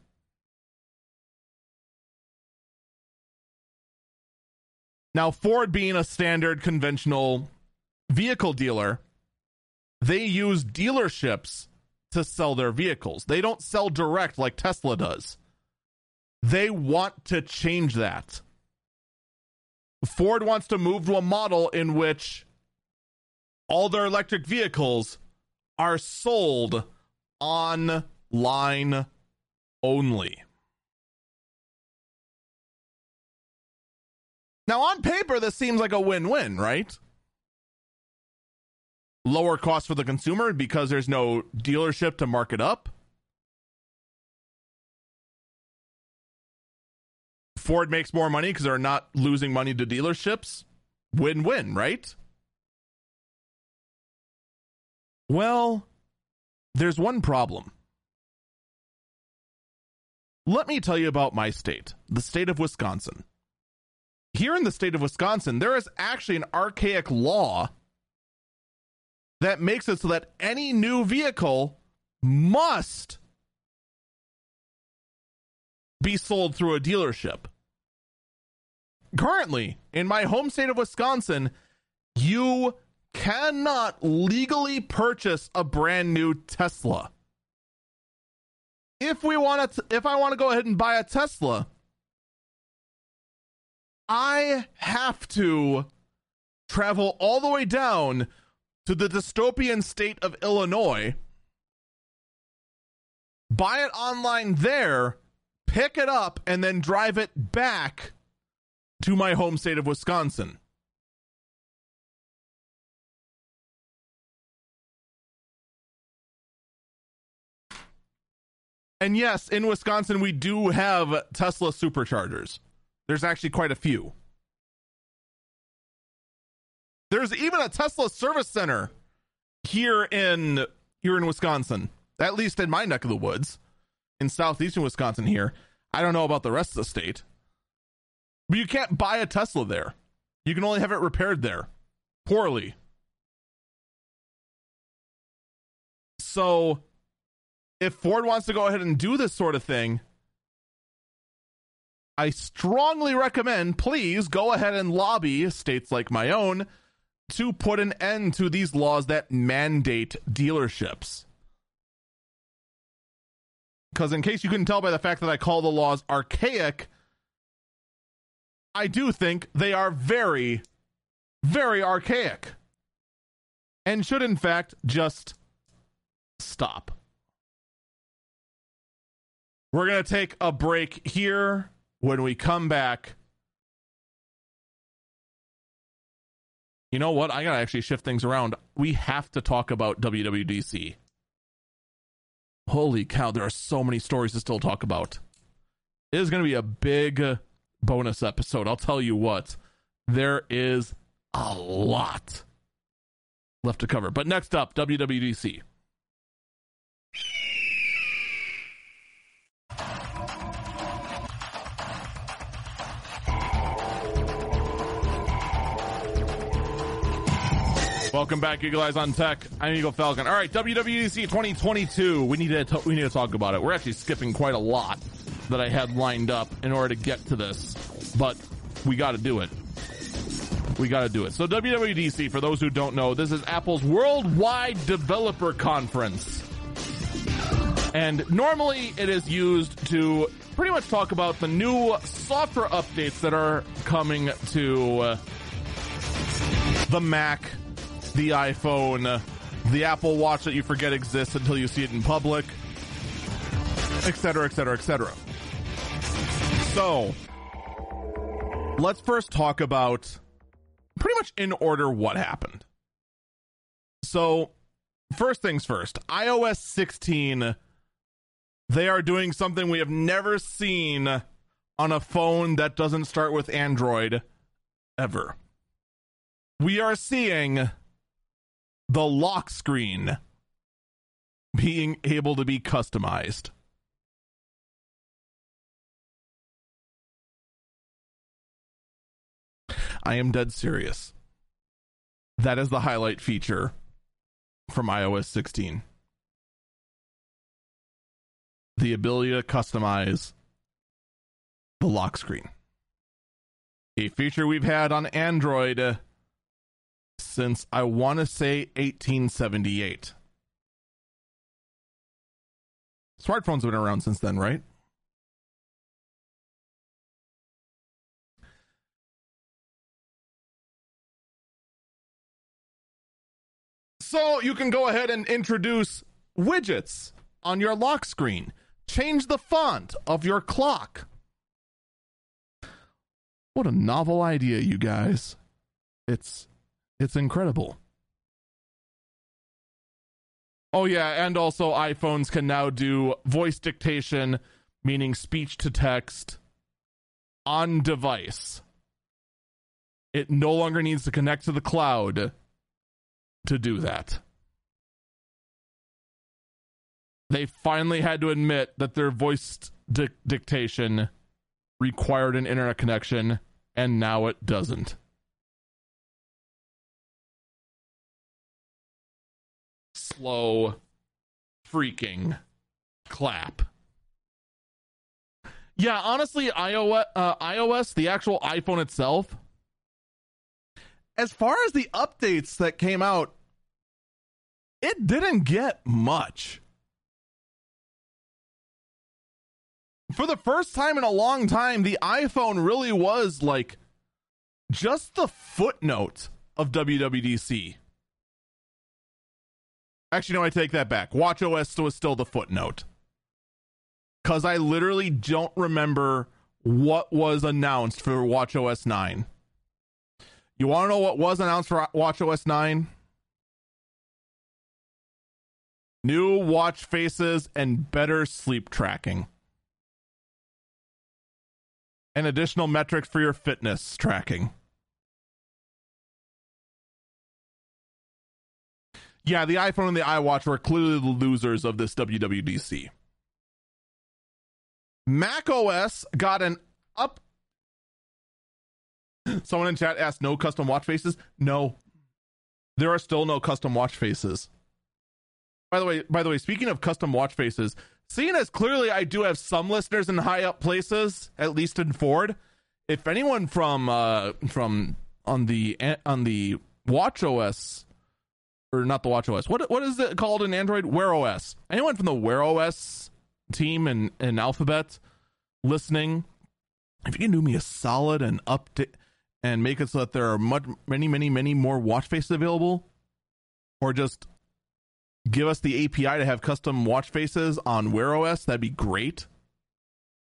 Now, Ford being a standard conventional vehicle dealer, they use dealerships to sell their vehicles. They don't sell direct like Tesla does. They want to change that. Ford wants to move to a model in which all their electric vehicles are sold online only. Now, on paper, this seems like a win win, right? Lower cost for the consumer because there's no dealership to mark it up. Ford makes more money because they're not losing money to dealerships. Win win, right? Well, there's one problem. Let me tell you about my state, the state of Wisconsin. Here in the state of Wisconsin, there is actually an archaic law that makes it so that any new vehicle must be sold through a dealership. Currently, in my home state of Wisconsin, you cannot legally purchase a brand new Tesla. If we want to if I want to go ahead and buy a Tesla, I have to travel all the way down to the dystopian state of Illinois, buy it online there, pick it up, and then drive it back to my home state of Wisconsin. And yes, in Wisconsin, we do have Tesla superchargers. There's actually quite a few. There's even a Tesla service center here in here in Wisconsin. At least in my neck of the woods, in southeastern Wisconsin. Here, I don't know about the rest of the state, but you can't buy a Tesla there. You can only have it repaired there, poorly. So if Ford wants to go ahead and do this sort of thing, I strongly recommend please go ahead and lobby states like my own to put an end to these laws that mandate dealerships. Because, in case you couldn't tell by the fact that I call the laws archaic, I do think they are very, very archaic and should, in fact, just stop. We're going to take a break here. When we come back, you know what? I got to actually shift things around. We have to talk about WWDC. Holy cow, there are so many stories to still talk about. It is going to be a big bonus episode. I'll tell you what, there is a lot left to cover. But next up, WWDC. Welcome back, Eagle Eyes on Tech. I'm Eagle Falcon. All right, WWDC 2022. We need to t- we need to talk about it. We're actually skipping quite a lot that I had lined up in order to get to this, but we got to do it. We got to do it. So WWDC, for those who don't know, this is Apple's worldwide developer conference. And normally it is used to pretty much talk about the new software updates that are coming to uh, the Mac, the iPhone, uh, the Apple Watch that you forget exists until you see it in public, etc., etc., etc. So, let's first talk about pretty much in order what happened. So, first things first, iOS 16 they are doing something we have never seen on a phone that doesn't start with Android ever. We are seeing the lock screen being able to be customized. I am dead serious. That is the highlight feature from iOS 16. The ability to customize the lock screen. A feature we've had on Android since I want to say 1878. Smartphones have been around since then, right? So you can go ahead and introduce widgets on your lock screen. Change the font of your clock. What a novel idea, you guys. It's it's incredible. Oh yeah, and also iPhones can now do voice dictation, meaning speech to text on device. It no longer needs to connect to the cloud to do that. They finally had to admit that their voice di- dictation required an internet connection, and now it doesn't. Slow freaking clap. Yeah, honestly, iOS, uh, iOS, the actual iPhone itself, as far as the updates that came out, it didn't get much. For the first time in a long time, the iPhone really was like just the footnote of WWDC. Actually, no, I take that back. Watch OS was still the footnote. Because I literally don't remember what was announced for Watch OS 9. You want to know what was announced for Watch OS 9? New watch faces and better sleep tracking. And additional metrics for your fitness tracking. Yeah, the iPhone and the iWatch were clearly the losers of this WWDC. Mac OS got an up. Someone in chat asked, "No custom watch faces." No, there are still no custom watch faces. By the way, by the way, speaking of custom watch faces, seeing as clearly I do have some listeners in high up places, at least in Ford. If anyone from uh from on the on the Watch OS or not the Watch OS, what what is it called in Android? Wear OS. Anyone from the Wear OS team and in Alphabet listening, if you can do me a solid and update and make it so that there are much, many, many, many more watch faces available, or just give us the API to have custom watch faces on Wear OS, that'd be great.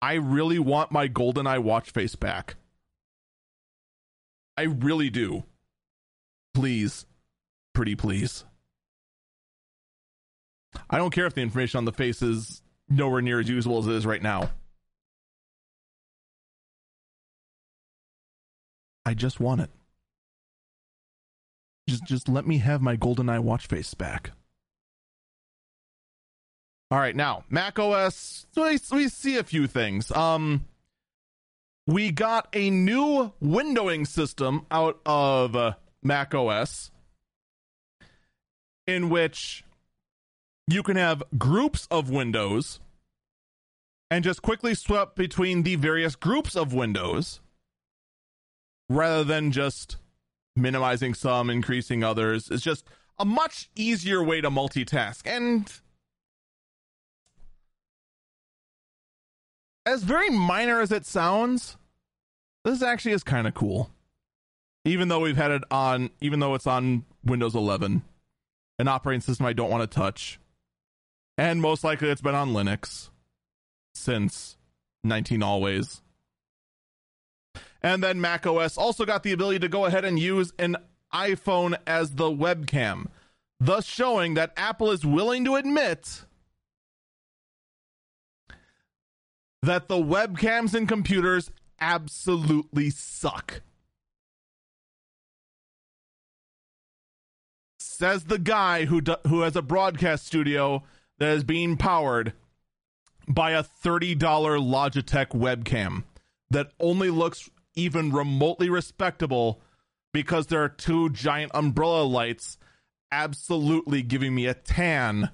I really want my GoldenEye watch face back. I really do. Please. Pretty please. I don't care if the information on the face is nowhere near as usable as it is right now. I just want it. Just just let me have my GoldenEye watch face back. All right, now Mac OS. We, we see a few things. Um, we got a new windowing system out of uh, Mac OS, in which you can have groups of windows and just quickly swap between the various groups of windows rather than just minimizing some, increasing others. It's just a much easier way to multitask. And as very minor as it sounds, this actually is kind of cool. Even though we've had it on, even though it's on Windows 11, an operating system I don't want to touch, and most likely it's been on Linux since 19 always. And then Mac OS also got the ability to go ahead and use an iPhone as the webcam, thus showing that Apple is willing to admit that the webcams in computers absolutely suck. Says the guy who do, who has a broadcast studio that is being powered by a $30 Logitech webcam that only looks even remotely respectable because there are two giant umbrella lights absolutely giving me a tan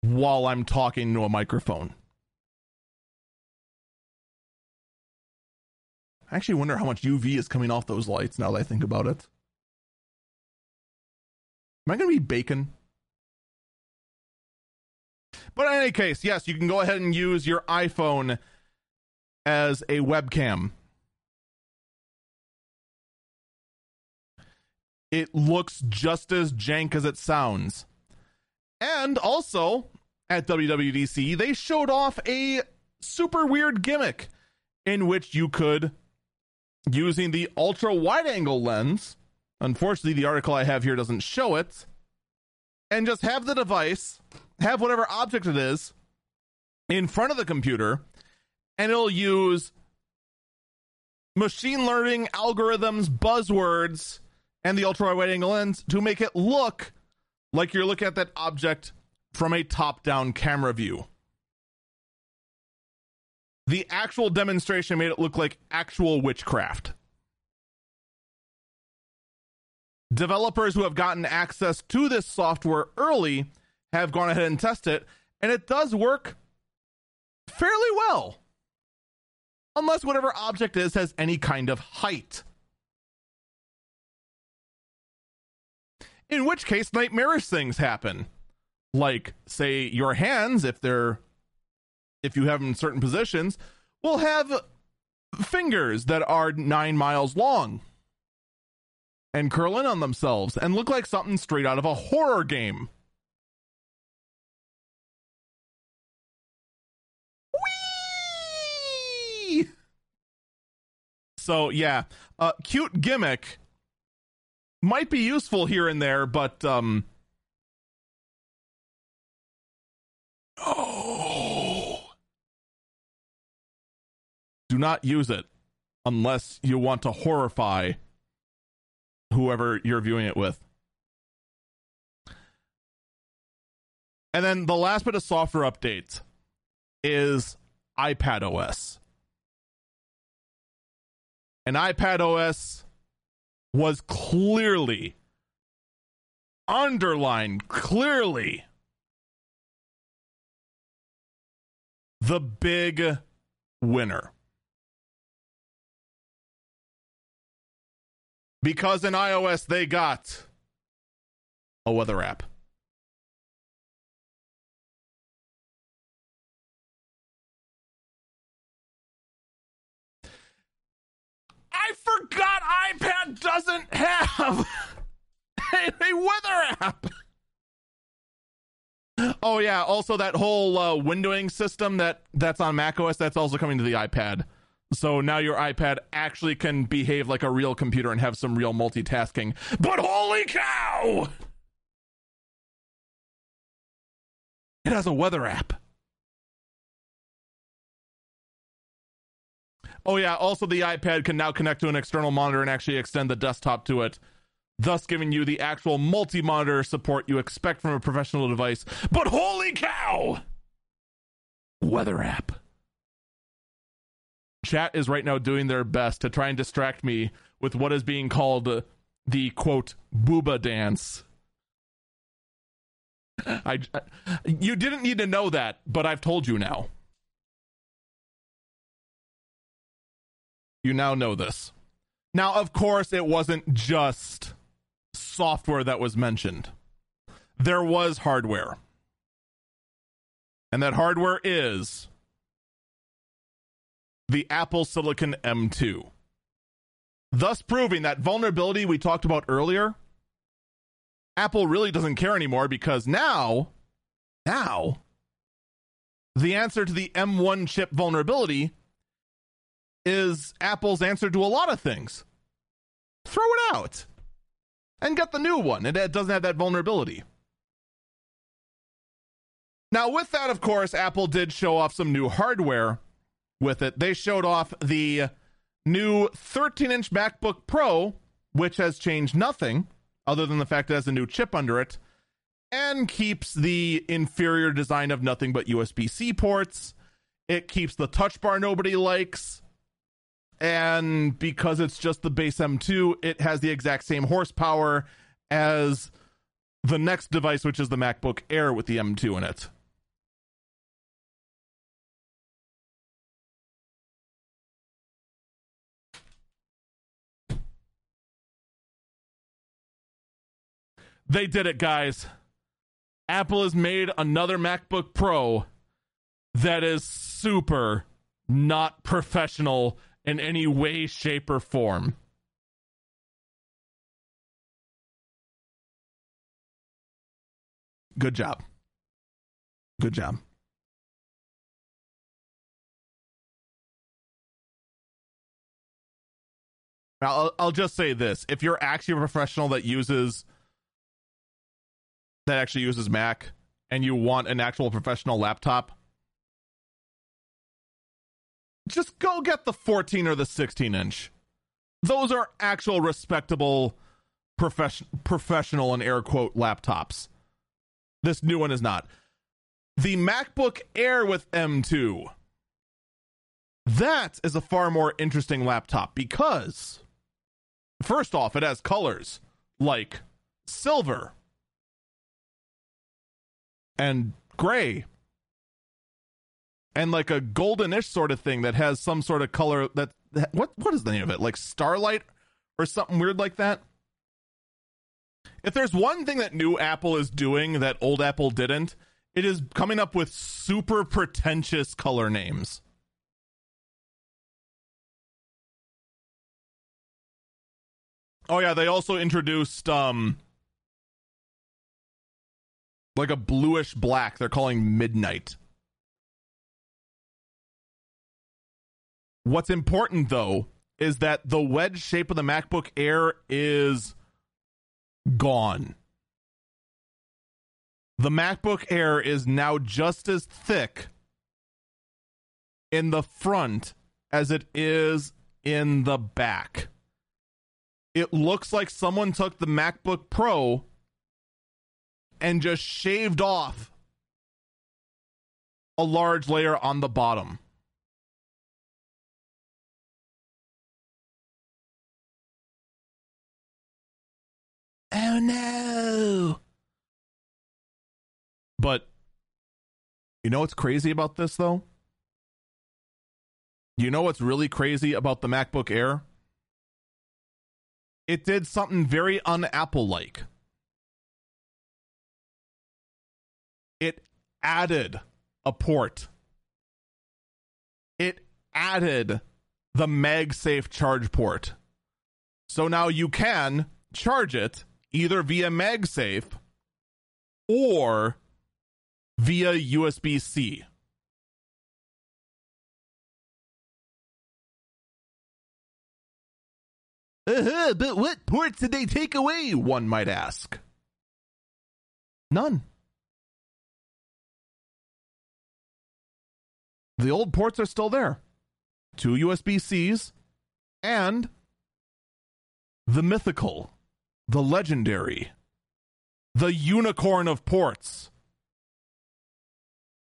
while I'm talking to a microphone. I actually wonder how much UV is coming off those lights now that I think about it. Am I going to be bacon? But in any case, yes, you can go ahead and use your iPhone as a webcam. It looks just as jank as it sounds. And also at WWDC, they showed off a super weird gimmick in which you could, using the ultra wide angle lens, unfortunately, the article I have here doesn't show it, and just have the device, have whatever object it is in front of the computer, and it'll use machine learning algorithms, buzzwords, and the ultra wide angle lens to make it look like you're looking at that object from a top down camera view. The actual demonstration made it look like actual witchcraft. Developers who have gotten access to this software early have gone ahead and tested it, and it does work fairly well. Unless whatever object is has any kind of height. In which case, nightmarish things happen. Like, say, your hands, if they're if you have them in certain positions, will have fingers that are nine miles long and curl in on themselves and look like something straight out of a horror game. So yeah, uh, cute gimmick might be useful here and there, but um. Oh. *gasps* Do not use it unless you want to horrify whoever you're viewing it with. And then the last bit of software updates is iPad OS. And iPad OS was clearly underlined clearly the big winner. Because in iOS they got a weather app. I forgot iPad doesn't have *laughs* a, weather app. Oh yeah, also that whole uh, windowing system that that's on macOS that's also coming to the iPad. So now your iPad actually can behave like a real computer and have some real multitasking. But holy cow! It has a weather app. Oh yeah, also the iPad can now connect to an external monitor and actually extend the desktop to it, thus giving you the actual multi-monitor support you expect from a professional device. But holy cow! Weather app. Chat is right now doing their best to try and distract me with what is being called the quote booba dance. I, I you didn't need to know that, but I've told you now. You now know this. Now, of course, it wasn't just software that was mentioned, there was hardware. And that hardware is the Apple Silicon M2. Thus proving that vulnerability we talked about earlier, Apple really doesn't care anymore because now, now, the answer to the M1 chip vulnerability is Apple's answer to a lot of things. Throw it out and get the new one. It doesn't have that vulnerability. Now, with that, of course, Apple did show off some new hardware with it. They showed off the new 13 inch MacBook Pro, which has changed nothing other than the fact it has a new chip under it and keeps the inferior design of nothing but USB C ports. It keeps the touch bar nobody likes and because it's just the base M2, it has the exact same horsepower as the next device, which is the MacBook Air with the M2 in it. They did it, guys. Apple has made another MacBook Pro that is super not professional in any way, shape, or form. Good job. Good job. I'll, I'll just say this if you're actually a professional that uses that actually uses Mac and you want an actual professional laptop, just go get the 14 or the 16 inch. Those are actual respectable profession, professional and air quote laptops. This new one is not. The MacBook Air with M2. That is a far more interesting laptop because, first off, it has colors like silver and gray. And like a goldenish sort of thing that has some sort of color that what what is the name of it? Like starlight or something weird like that? If there's one thing that new apple is doing that old apple didn't it is coming up with super pretentious color names. Oh yeah they also introduced um like a bluish black they're calling midnight What's important though is that the wedge shape of the MacBook Air is gone. The MacBook Air is now just as thick in the front as it is in the back. It looks like someone took the MacBook Pro and just shaved off a large layer on the bottom. Oh no. But you know what's crazy about this though? You know what's really crazy about the MacBook Air? It did something very un Apple like. It added a port. It added the MagSafe charge port. So now you can charge it either via MagSafe or via USB C. Uh-huh, but what ports did they take away? One might ask. None. The old ports are still there. Two USB Cs and the mythical the legendary, the unicorn of ports,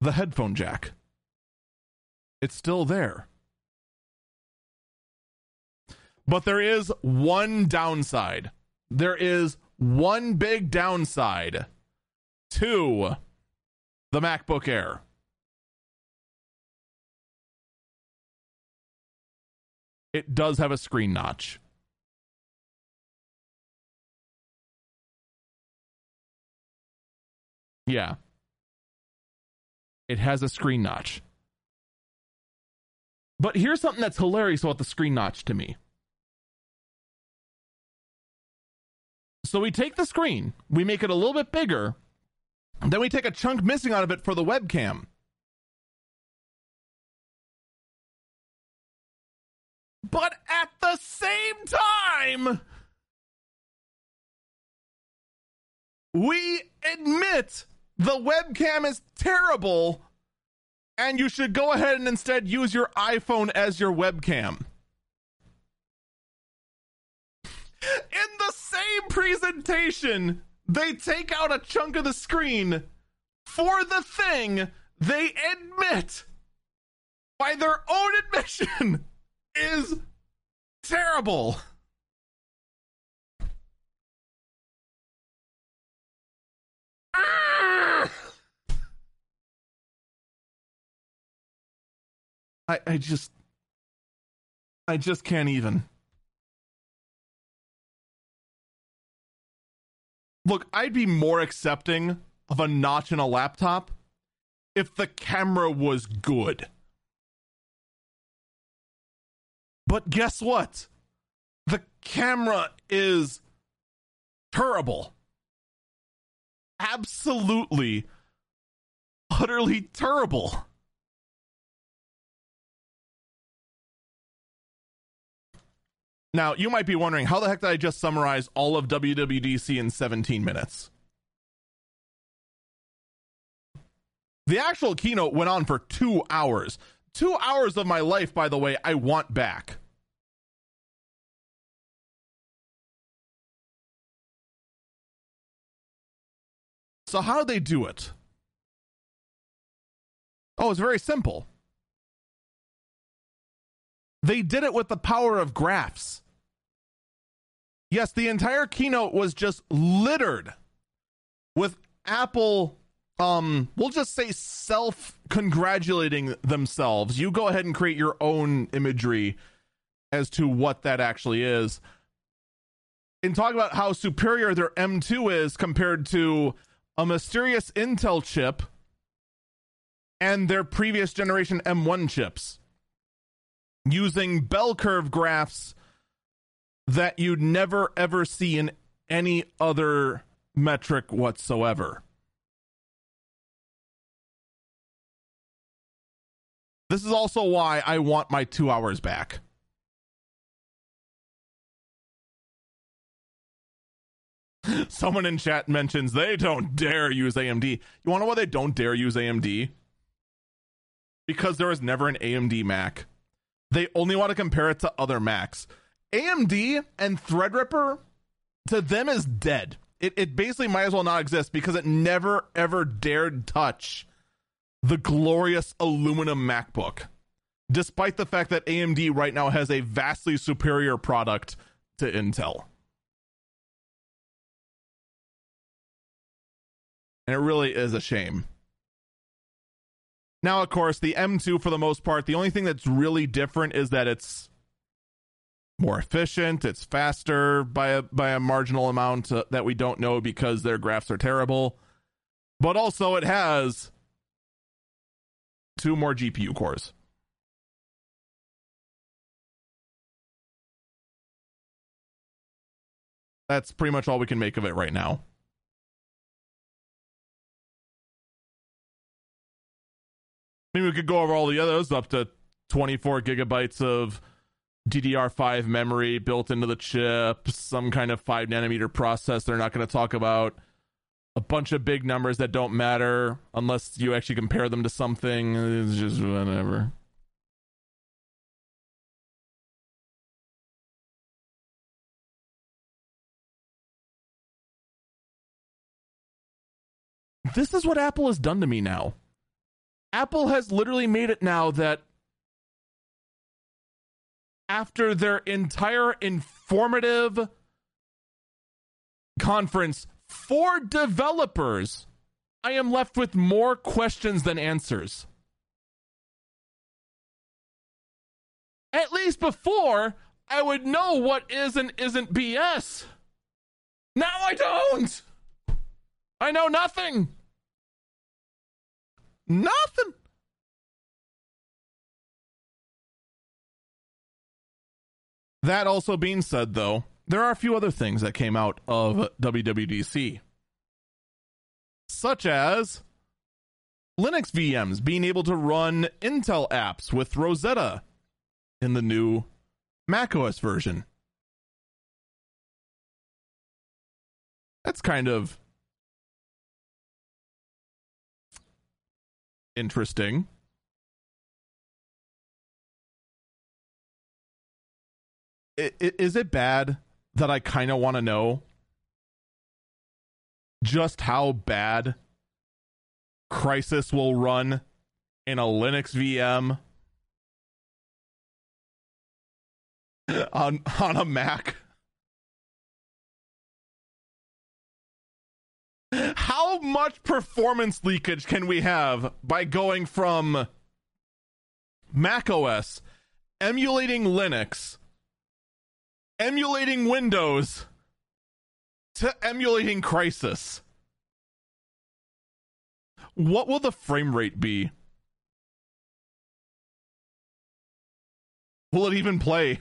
the headphone jack. It's still there. But there is one downside. There is one big downside to the MacBook Air. It does have a screen notch. Yeah. It has a screen notch. But here's something that's hilarious about the screen notch to me. So we take the screen, we make it a little bit bigger, then we take a chunk missing out of it for the webcam. But at the same time, we admit the webcam is terrible and you should go ahead and instead use your iPhone as your webcam. In the same presentation, they take out a chunk of the screen for the thing they admit by their own admission is terrible. Ah! I, I just I just can't even. Look, I'd be more accepting of a notch in a laptop if the camera was good. But guess what? The camera is terrible. absolutely, utterly terrible. Now, you might be wondering how the heck did I just summarize all of WWDC in 17 minutes? The actual keynote went on for two hours. Two hours of my life, by the way, I want back. So, how do they do it? Oh, it's very simple. They did it with the power of graphs. Yes, the entire keynote was just littered with Apple um we'll just say self congratulating themselves. You go ahead and create your own imagery as to what that actually is. And talk about how superior their M2 is compared to a mysterious Intel chip and their previous generation M1 chips using bell curve graphs that you'd never ever see in any other metric whatsoever. This is also why I want my two hours back. *laughs* Someone in chat mentions they don't dare use AMD. You want to know why they don't dare use AMD? Because there was never an AMD Mac. They only want to compare it to other Macs. AMD and Threadripper to them is dead. It, it basically might as well not exist because it never ever dared touch the glorious aluminum MacBook, despite the fact that AMD right now has a vastly superior product to Intel. And it really is a shame. Now, of course, the M2, for the most part, the only thing that's really different is that it's more efficient, it's faster by a by a marginal amount uh, that we don't know because their graphs are terrible. But also it has two more GPU cores. That's pretty much all we can make of it right now. Maybe we could go over all the others up to 24 gigabytes of DDR5 memory built into the chip, some kind of 5 nanometer process they're not going to talk about a bunch of big numbers that don't matter unless you actually compare them to something. It's just whatever. This is what Apple has done to me now. Apple has literally made it now that after their entire informative conference for developers, I am left with more questions than answers. At least before, I would know what is and isn't BS. Now I don't. I know nothing. Nothing. That also being said, though, there are a few other things that came out of WWDC, such as Linux VMs being able to run Intel apps with Rosetta in the new macOS version. That's kind of interesting. Is it bad that I kind of want to know just how bad Crysis will run in a Linux VM on on a Mac. How much performance leakage can we have by going from Mac OS emulating Linux emulating Windows to emulating Crysis. What will the frame rate be? Will it even play?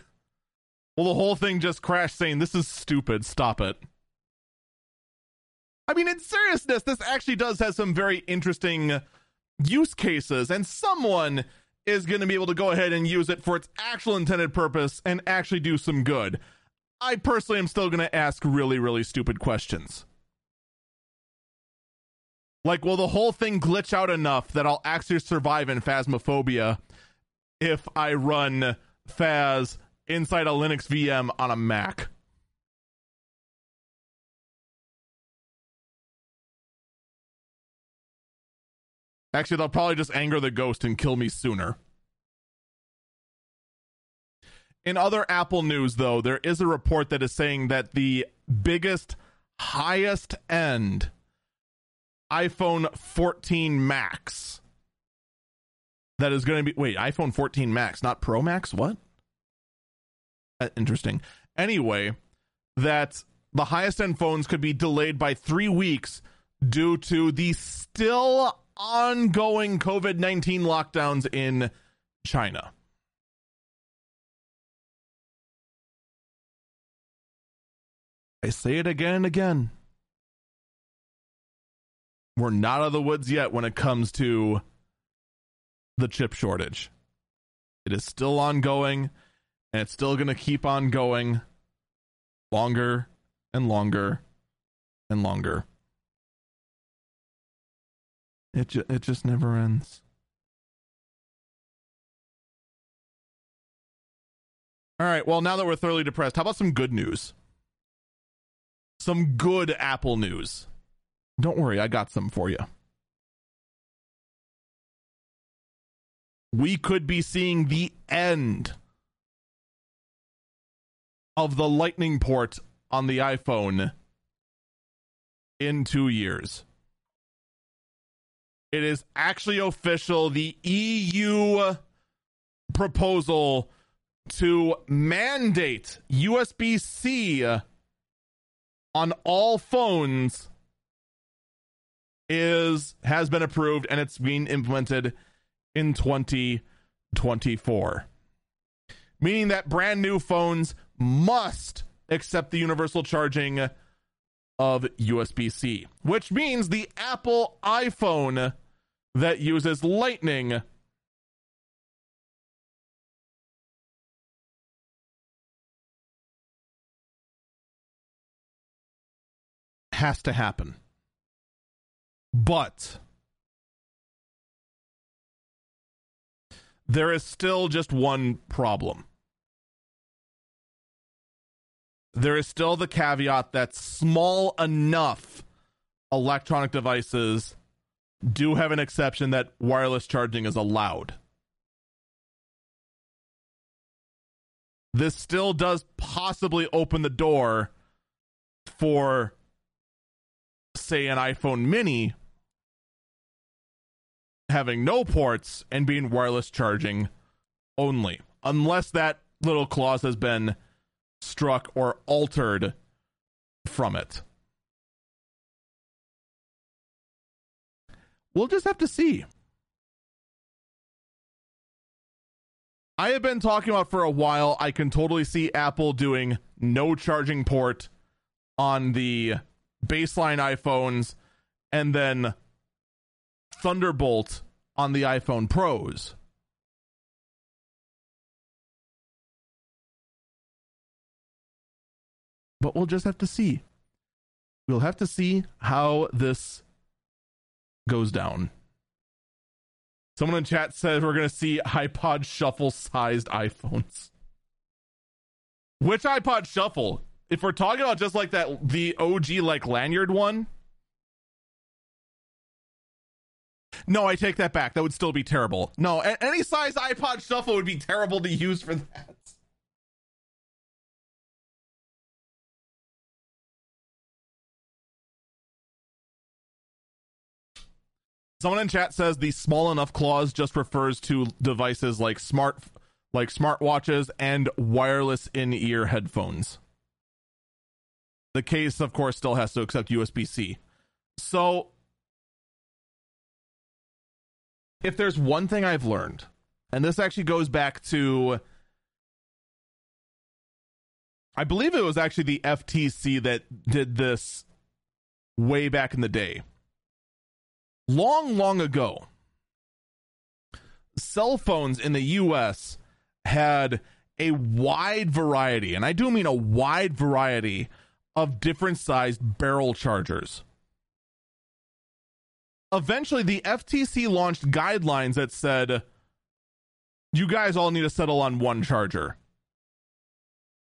Will the whole thing just crash saying, This is stupid, stop it? I mean, in seriousness, this actually does have some very interesting use cases, and someone is going to be able to go ahead and use it for its actual intended purpose and actually do some good. I personally am still going to ask really, really stupid questions. Like, will the whole thing glitch out enough that I'll actually survive in Phasmophobia if I run Phas inside a Linux VM on a Mac? Actually, they'll probably just anger the ghost and kill me sooner. In other Apple news, though, there is a report that is saying that the biggest, highest end iPhone 14 Max that is going to be wait, iPhone 14 Max, not Pro Max? What? Uh, interesting. Anyway, that the highest end phones could be delayed by three weeks due to the still ongoing COVID 19 lockdowns in China. I say it again and again. We're not out of the woods yet when it comes to the chip shortage. It is still ongoing and it's still going to keep on going longer and longer and longer. It ju- it just never ends. All right, well now that we're thoroughly depressed, how about some good news? Some good Apple news. Don't worry, I got some for you. We could be seeing the end of the lightning port on the iPhone in 2 years. It is actually official. The EU proposal to mandate USB C on all phones is has been approved and it's being implemented in 2024 meaning that brand new phones must accept the universal charging of USB-C which means the Apple iPhone that uses lightning has to happen but there is still just one problem. There is still the caveat that small enough electronic devices do have an exception that wireless charging is allowed. This still does possibly open the door for, say, an iPhone mini having no ports and being wireless charging only, unless that little clause has been struck or altered from it. We'll just have to see. I have been talking about for a while. I can totally see Apple doing no charging port on the baseline iPhones and then Thunderbolt on the iPhone Pros. But we'll just have to see. We'll have to see how this goes down. Someone in chat said we're going to see iPod Shuffle sized iPhones. Which iPod Shuffle? If we're talking about just like that, the OG like lanyard one, No, I take that back. That would still be terrible. No, any size iPod Shuffle would be terrible to use for that. Someone in chat says the small enough clause just refers to devices like smart like smartwatches and wireless in-ear headphones. The case of course still has to accept USB-C. So if there's one thing I've learned, and this actually goes back to I believe it was actually the FTC that did this way back in the day. Long, long ago, cell phones in the US had a wide variety, and I do mean a wide variety of different sized barrel chargers. Eventually, the FTC launched guidelines that said, you guys all need to settle on one charger.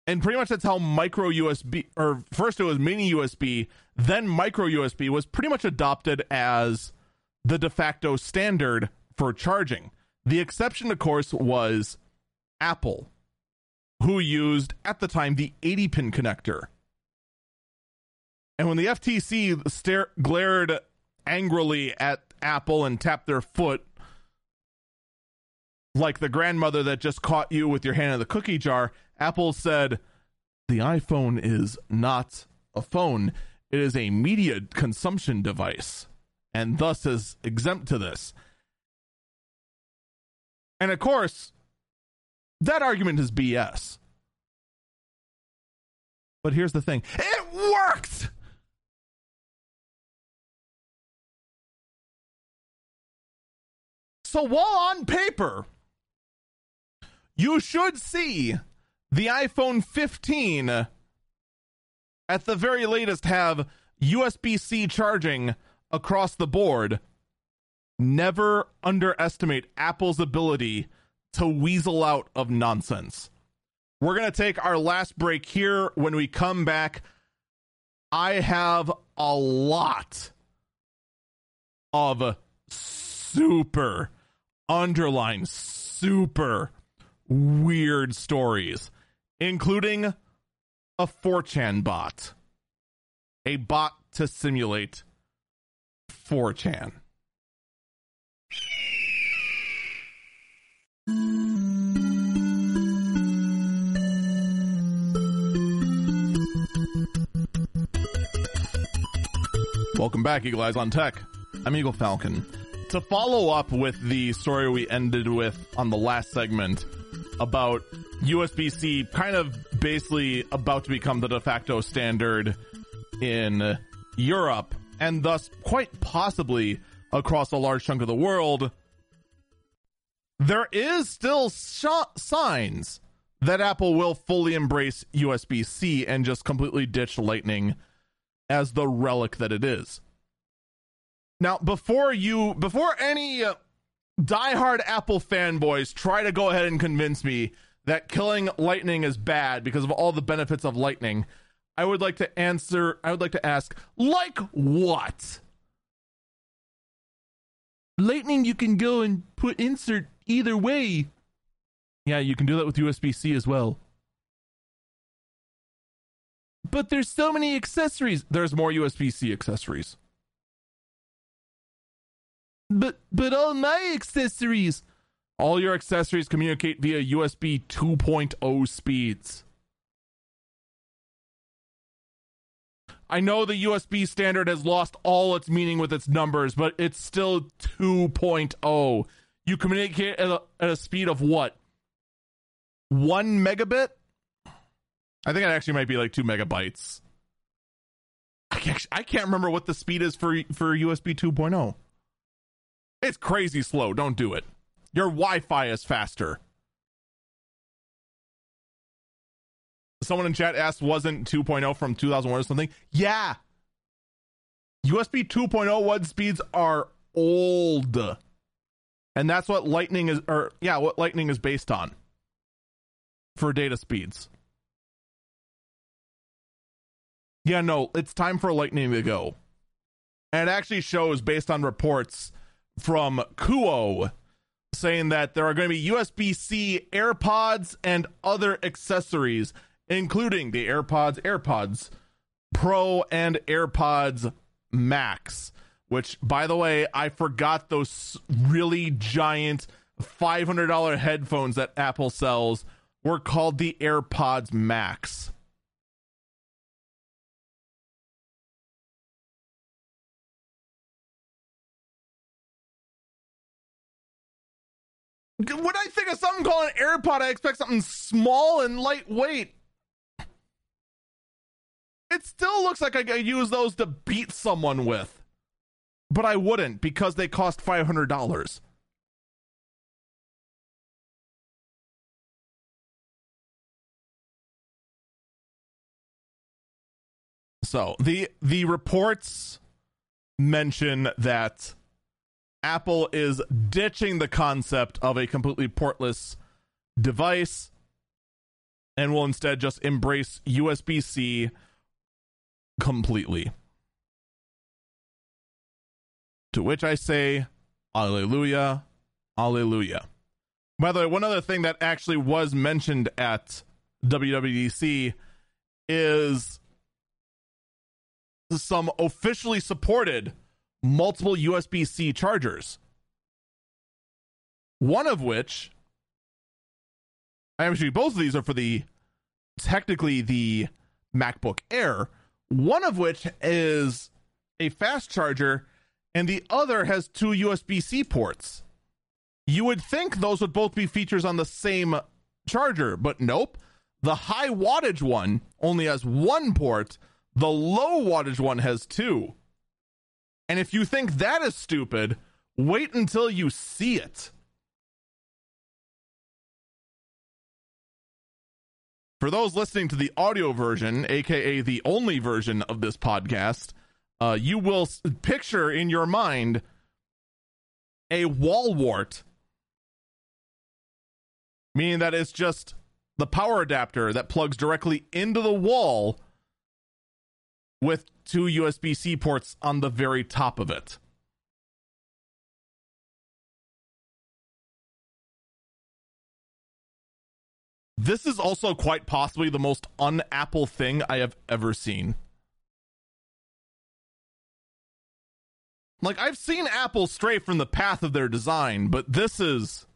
And pretty much that's how micro USB, or first it was mini USB, then micro USB was pretty much adopted as the de facto standard for charging. The exception, of course, was Apple, who used at the time the 80 pin connector. And when the FTC stare, glared angrily at Apple and tapped their foot like the grandmother that just caught you with your hand in the cookie jar, Apple said the iPhone is not a phone, it is a media consumption device, and thus is exempt to this. And of course, that argument is BS. But here's the thing it worked! So while on paper, you should see the iPhone 15 at the very latest have USB C charging across the board. Never underestimate Apple's ability to weasel out of nonsense. We're going to take our last break here. When we come back, I have a lot of super, underline super weird stories, including a 4chan bot, a bot to simulate 4chan. Welcome back, Eagle Eyes on Tech. I'm Eagle Falcon. To follow up with the story we ended with on the last segment, about USB C kind of basically about to become the de facto standard in Europe and thus quite possibly across a large chunk of the world. There is still sh- signs that Apple will fully embrace USB C and just completely ditch Lightning as the relic that it is. Now, before you, before any uh, diehard Apple fanboys try to go ahead and convince me that killing lightning is bad because of all the benefits of lightning, I would like to answer, I would like to ask, like what? Lightning, you can go and put insert either way. Yeah, you can do that with USB C as well. But there's so many accessories. There's more USB C accessories. But but all my accessories, all your accessories communicate via USB 2.0 speeds. I know the USB standard has lost all its meaning with its numbers, but it's still 2.0. You communicate at a, at a speed of what? One megabit? I think it actually might be like two megabytes. I can't, I can't remember what the speed is for for USB 2.0. It's crazy slow. Don't do it. Your Wi Fi is faster. Someone in chat asked, wasn't 2.0 from 2001 or something? Yeah. USB 2.0 WUD speeds are old. And that's what Lightning is, or yeah, what Lightning is based on for data speeds. Yeah, no, it's time for Lightning to go. And it actually shows based on reports from Kuo saying that there are going to be USB C AirPods and other accessories, including the AirPods, AirPods Pro, and AirPods Max. Which, by the way, I forgot those really giant $500 headphones that Apple sells were called the AirPods Max. When I think of something called an AirPod, I expect something small and lightweight. It still looks like I use those to beat someone with. But I wouldn't because they cost $500. So, the the reports mention that Apple is ditching the concept of a completely portless device and will instead just embrace USB C completely. To which I say, Alleluia, Alleluia. By the way, one other thing that actually was mentioned at WWDC is some officially supported multiple USB C chargers. One of which, I actually, both of these are for the technically the MacBook Air, one of which is a fast charger, and the other has two USB C ports. You would think those would both be features on the same charger, but nope. The high wattage one only has one port, the low wattage one has two. And if you think that is stupid, wait until you see it. For those listening to the audio version, aka the only version of this podcast, uh, you will picture in your mind a wall wart, meaning that it's just the power adapter that plugs directly into the wall with two USB C ports on the very top of it. This is also quite possibly the most un Apple thing I have ever seen. Like, I've seen Apple stray from the path of their design, but this is.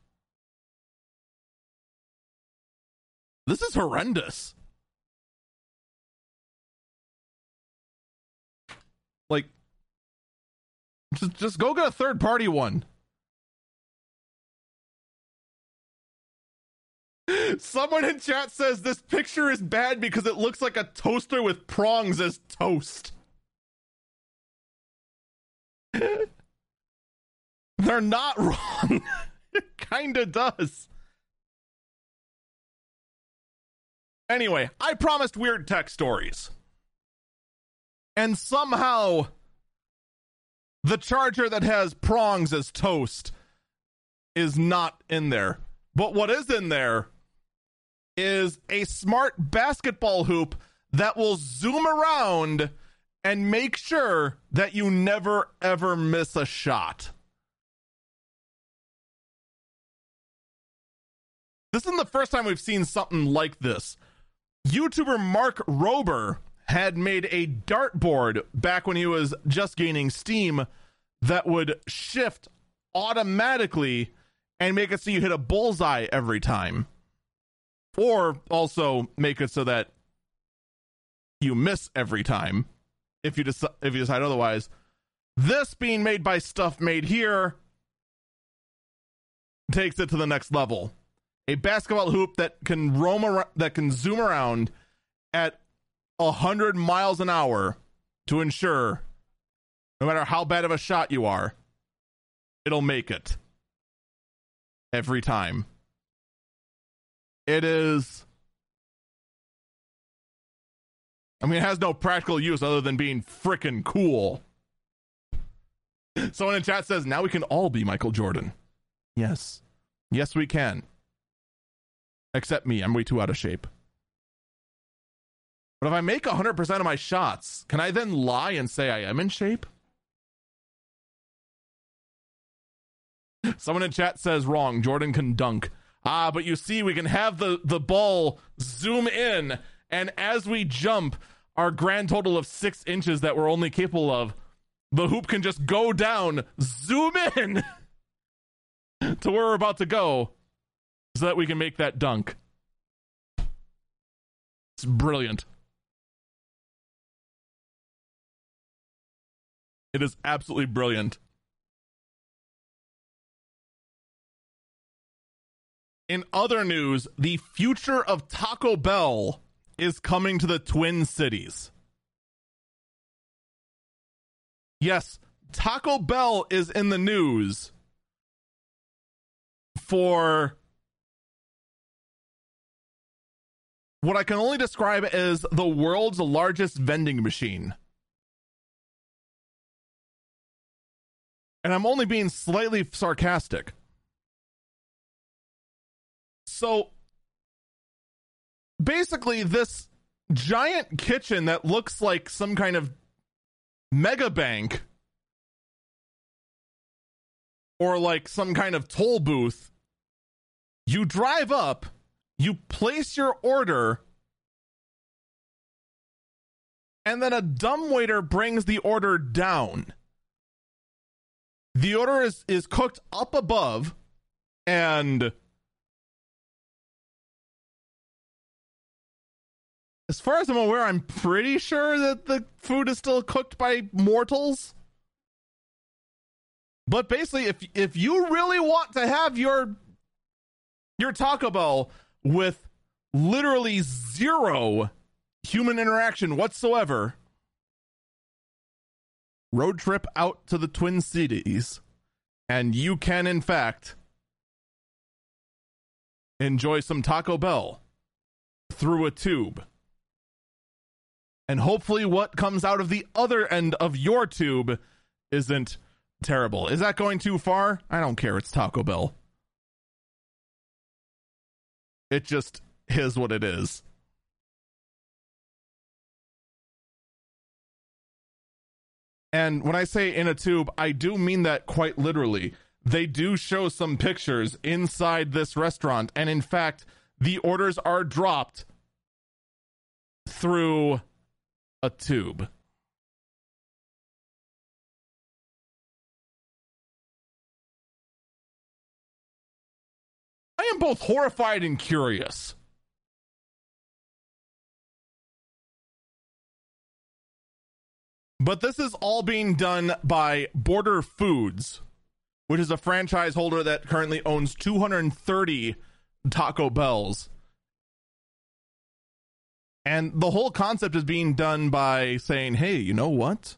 This is horrendous. Like, just, just go get a third party one. Someone in chat says this picture is bad because it looks like a toaster with prongs as toast. *laughs* They're not wrong. *laughs* it kinda does. Anyway, I promised weird tech stories. And somehow the charger that has prongs as toast is not in there. But what is in there is a smart basketball hoop that will zoom around and make sure that you never ever miss a shot. This isn't the first time we've seen something like this. YouTuber Mark Rober had made a dartboard back when he was just gaining steam that would shift automatically and make it so you hit a bullseye every time. Or also make it so that you miss every time if you decide if you decide otherwise. This being made by stuff made here takes it to the next level. A basketball hoop that can roam around, that can zoom around at 100 miles an hour to ensure no matter how bad of a shot you are, it'll make it every time. It is. I mean, it has no practical use other than being freaking cool. Someone in chat says, now we can all be Michael Jordan. Yes. Yes, we can. Except me. I'm way too out of shape. But if I make 100% of my shots, can I then lie and say I am in shape? Someone in chat says wrong. Jordan can dunk. Ah, but you see, we can have the, the ball zoom in, and as we jump, our grand total of six inches that we're only capable of, the hoop can just go down, zoom in *laughs* to where we're about to go, so that we can make that dunk. It's brilliant. It is absolutely brilliant. In other news, the future of Taco Bell is coming to the Twin Cities. Yes, Taco Bell is in the news for what I can only describe as the world's largest vending machine. And I'm only being slightly sarcastic. So basically, this giant kitchen that looks like some kind of mega bank or like some kind of toll booth, you drive up, you place your order, and then a dumb waiter brings the order down. The order is, is cooked up above, and as far as I'm aware, I'm pretty sure that the food is still cooked by mortals. But basically, if if you really want to have your your Taco Bell with literally zero human interaction whatsoever, road trip out to the Twin Cities, and you can in fact enjoy some Taco Bell through a tube. And hopefully, what comes out of the other end of your tube isn't terrible. Is that going too far? I don't care. It's Taco Bell. It just is what it is. And when I say in a tube, I do mean that quite literally. They do show some pictures inside this restaurant. And in fact, the orders are dropped through a tube. I am both horrified and curious. But this is all being done by Border Foods, which is a franchise holder that currently owns 230 Taco Bells. And the whole concept is being done by saying, hey, you know what?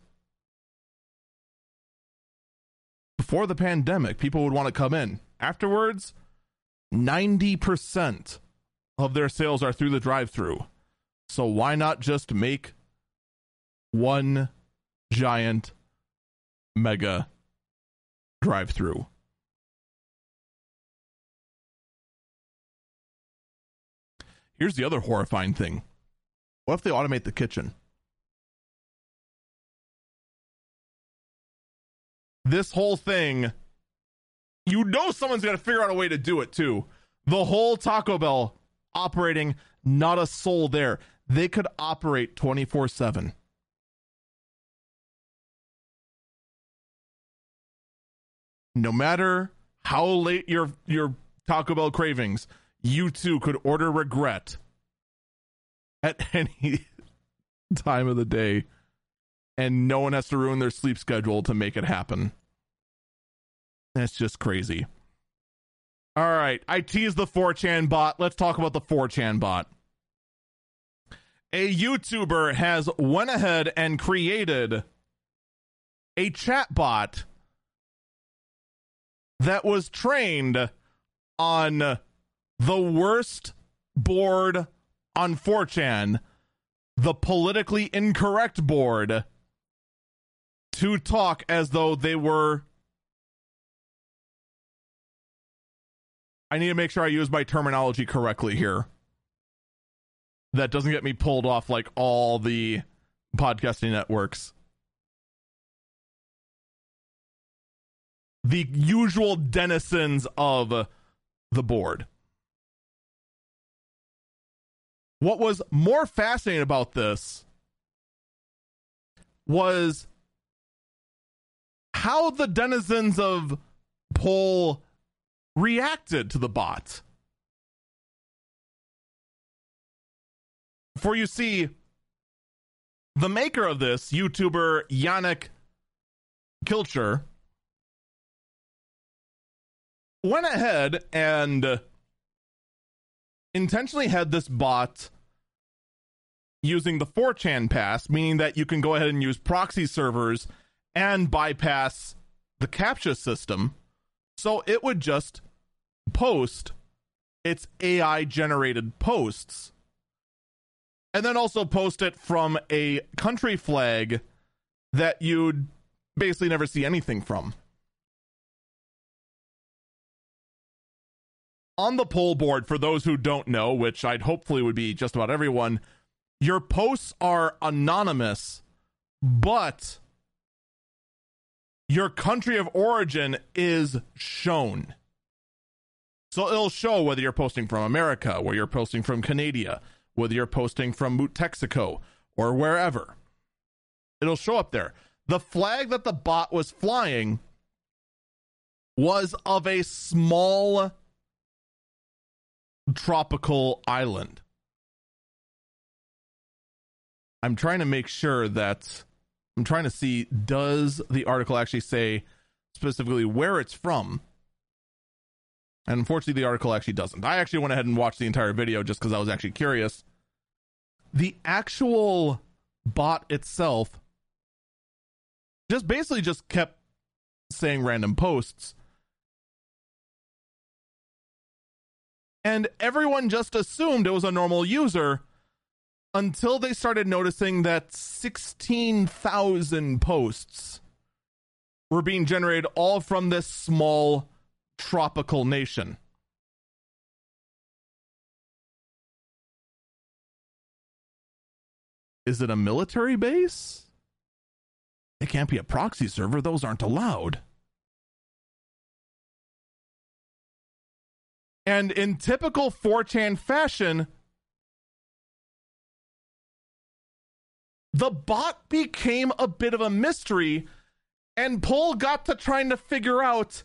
Before the pandemic, people would want to come in. Afterwards, 90% of their sales are through the drive through. So why not just make one giant mega drive through? Here's the other horrifying thing. What if they automate the kitchen? This whole thing you know someone's got to figure out a way to do it too. The whole Taco Bell operating, not a soul there. They could operate 24 7. No matter how late your your Taco Bell cravings, you too could order regret at *laughs* any time of the day, and no one has to ruin their sleep schedule to make it happen. That's just crazy. All right, I teased the 4chan bot. Let's talk about the 4chan bot. A YouTuber has went ahead and created a chat bot that was trained on the worst board on 4chan, the politically incorrect board, to talk as though they were I need to make sure I use my terminology correctly here. That doesn't get me pulled off like all the podcasting networks. The usual denizens of the board. What was more fascinating about this was how the denizens of Pol reacted to the bot. For you see, the maker of this, YouTuber Yannic Kilcher, went ahead and intentionally had this bot using the 4chan pass, meaning that you can go ahead and use proxy servers and bypass the CAPTCHA system. So it would just post its AI generated posts and then also post it from a country flag that you'd basically never see anything from. On the Pol board, for those who don't know, which I'd hopefully would be just about everyone, your posts are anonymous, but your country of origin is shown. So it'll show whether you're posting from America, where you're posting from Canada, whether you're posting from Texaco or wherever. It'll show up there. The flag that the bot was flying was of a small tropical island. I'm trying to make sure that I'm trying to see does the article actually say specifically where it's from? And unfortunately, the article actually doesn't. I actually went ahead and watched the entire video just because I was actually curious. The actual bot itself just basically just kept saying random posts. And everyone just assumed it was a normal user until they started noticing that 16,000 posts were being generated all from this small tropical nation. Is it a military base? It can't be a proxy server, those aren't allowed. And in typical 4chan fashion, the bot became a bit of a mystery, and Pol got to trying to figure out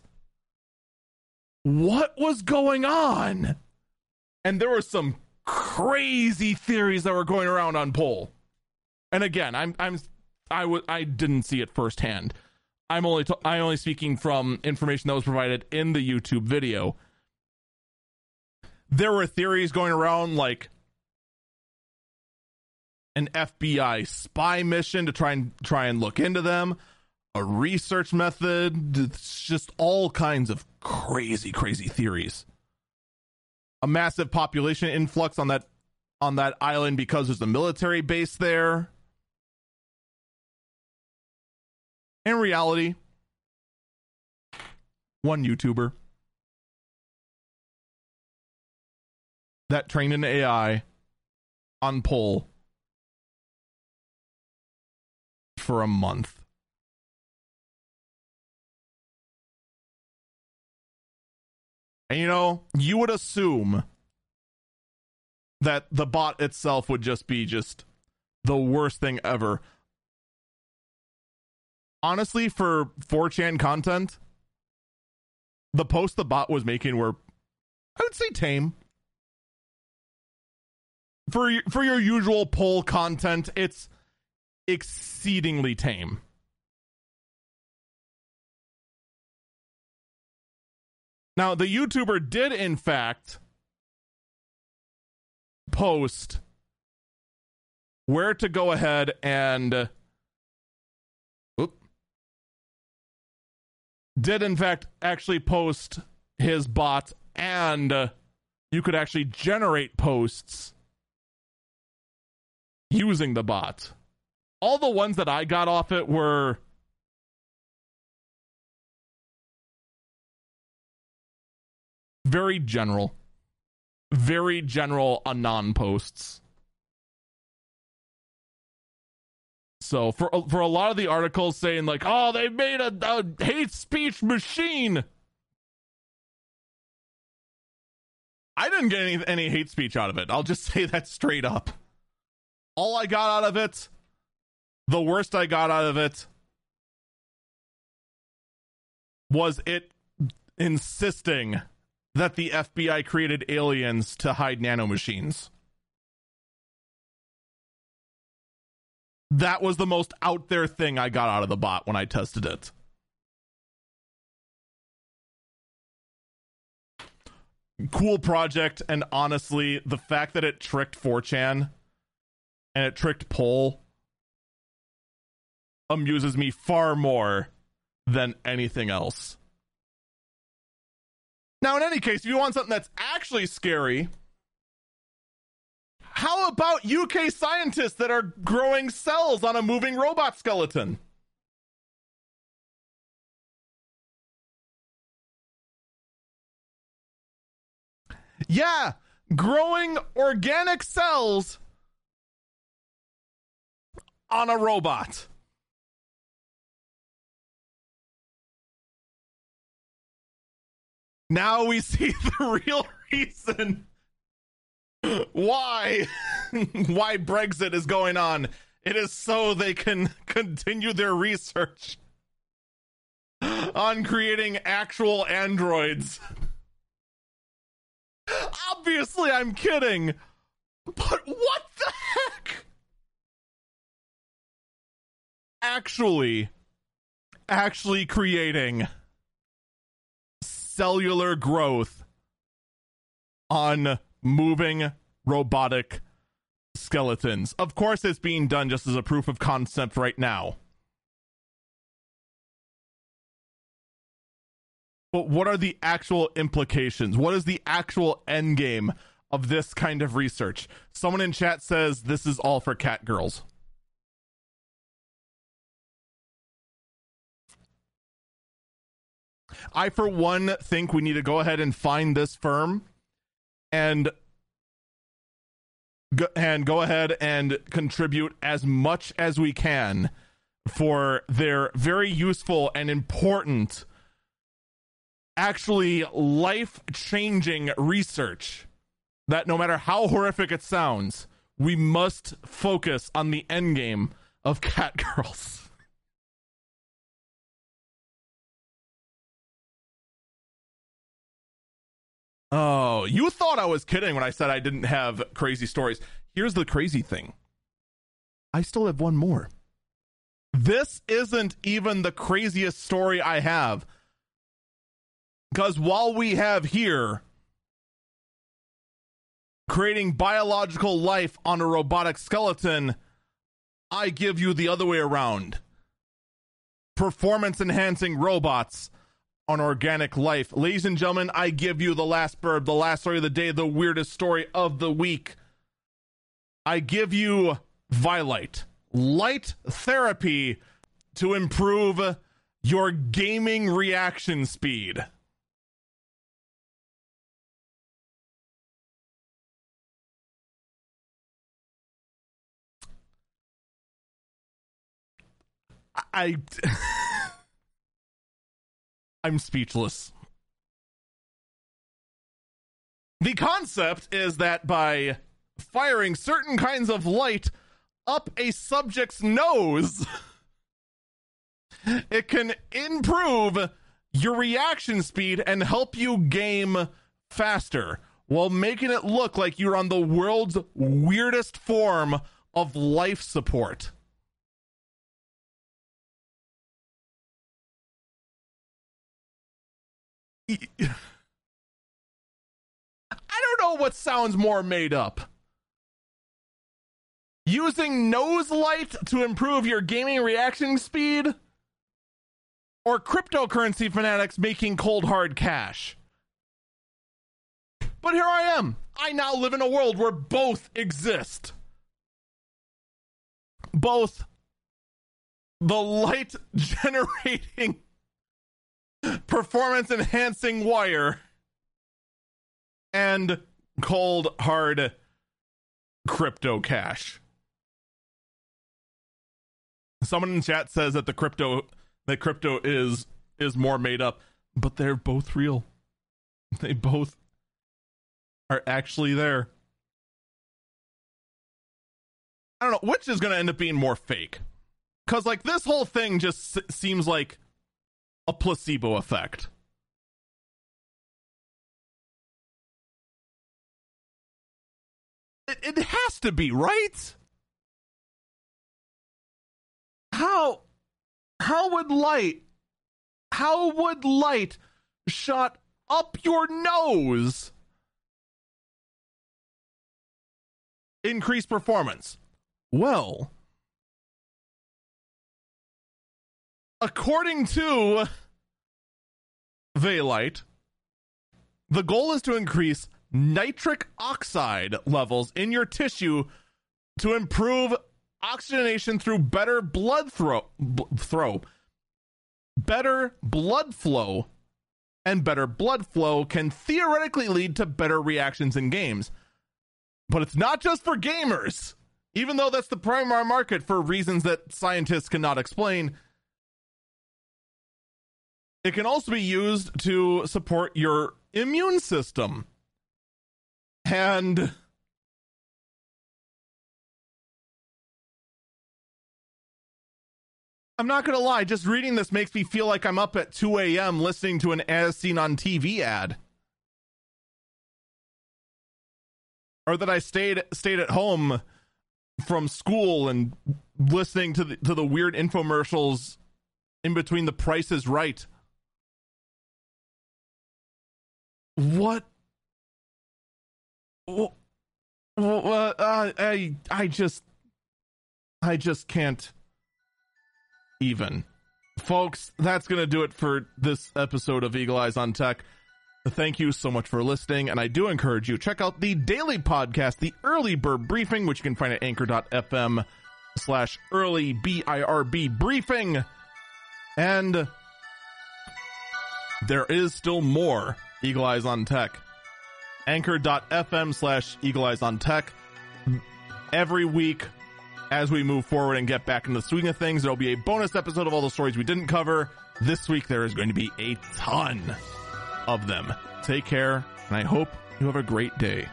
what was going on. And there were some crazy theories that were going around on Pol. And again, I'm I'm I w- I didn't see it firsthand. I'm only t- I only speaking from information that was provided in the YouTube video. There were theories going around like an FBI spy mission to try and try and look into them, a research method, just all kinds of crazy crazy theories. A massive population influx on that on that island because there's a military base there. In reality, one YouTuber that trained an AI on Pol for a month. And you know, you would assume that the bot itself would just be just the worst thing ever honestly, for 4chan content, the post the bot was making were, I would say, tame. For for your usual Pol content, it's exceedingly tame. Now, the YouTuber did, in fact, post where to go ahead and did in fact actually post his bot and uh, you could actually generate posts using the bot. All the ones that I got off it were very general. Very general anon posts. So for for a lot of the articles saying like, "Oh, they made a, a hate speech machine," I didn't get any any hate speech out of it. I'll just *laughs* say that straight up. All I got out of it, the worst I got out of it, was it insisting that the FBI created aliens to hide nanomachines. that was the most out there thing I got out of the bot when I tested it. Cool project, and honestly, the fact that it tricked 4chan and it tricked Pol amuses me far more than anything else. Now, in any case, if you want something that's actually scary, how about UK scientists that are growing cells on a moving robot skeleton? Yeah, growing organic cells on a robot. Now we see *laughs* the real reason why *laughs* why Brexit is going on. It is so they can *laughs* continue their research on creating actual androids. Obviously, I'm kidding. But what the heck? Actually, actually creating cellular growth on moving robotic skeletons. Of course, it's being done just as a proof of concept right now. But what are the actual implications? What is the actual end game of this kind of research? Someone in chat says this is all for cat girls. I, for one, think we need to go ahead and find this firm and go, and go ahead and contribute as much as we can for their very useful and important actually life changing research that no matter how horrific it sounds, we must focus on the end game of *laughs* cat Oh, you thought I was kidding when I said I didn't have crazy stories. Here's the crazy thing I still have one more. This isn't even the craziest story I have. Because while we have here creating biological life on a robotic skeleton, I give you the other way around performance enhancing robots on organic life. Ladies and gentlemen, I give you the last burb, the last story of the day, the weirdest story of the week. I give you Vielight, light therapy to improve your gaming reaction speed. I *laughs* I'm speechless. The concept is that by firing certain kinds of light up a subject's nose, *laughs* it can improve your reaction speed and help you game faster while making it look like you're on the world's weirdest form of life support. I don't know what sounds more made up. Using nose light to improve your gaming reaction speed? Or cryptocurrency fanatics making cold hard cash? But here I am. I now live in a world where both exist. Both the light *laughs* generating performance enhancing wire and cold hard crypto cash. Someone in chat says that the crypto that crypto is is more made up, but they're both real. They both are actually there. I don't know which is going to end up being more fake. Cuz like this whole thing just s- seems like a placebo effect. It, it has to be, right? How how would light how would light shot up your nose increase performance? Well, according to Vielight, the goal is to increase nitric oxide levels in your tissue to improve oxygenation through better blood throw, b- throw better blood flow and better blood flow can theoretically lead to better reactions in games. But it's not just for gamers even though that's the primary market for reasons that scientists cannot explain it can also be used to support your immune system and I'm not gonna lie, just reading this makes me feel like I'm up at 2 a.m. listening to an as seen on TV ad. Or that I stayed stayed at home from school and listening to the to the weird infomercials in between the price is right. What? Well, uh, I I just I just can't even. Folks, that's going to do it for this episode of Eagle Eyes on Tech. Thank you so much for listening, and I do encourage you check out the daily podcast, the Early Bird Briefing, which you can find at anchor.fm slash early B-I-R-B briefing. And there is still more Eagle Eyes on Tech. Anchor.fm slash Eagle Eyes on Tech. Every week, as we move forward and get back into the swing of things, there'll be a bonus episode of all the stories we didn't cover. This week, there is going to be a ton of them. Take care, and I hope you have a great day.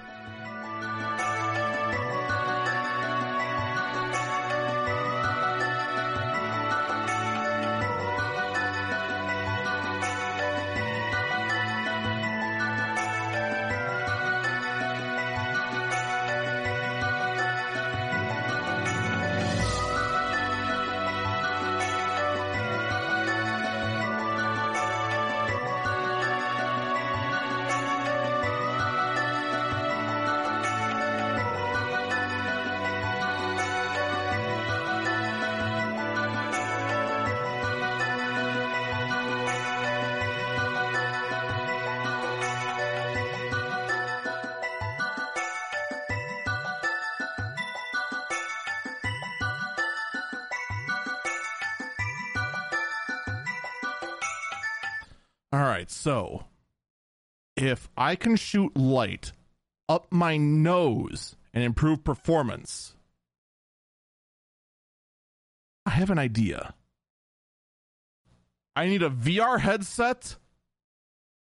Can shoot light up my nose and improve performance, I have an idea. I need a VR headset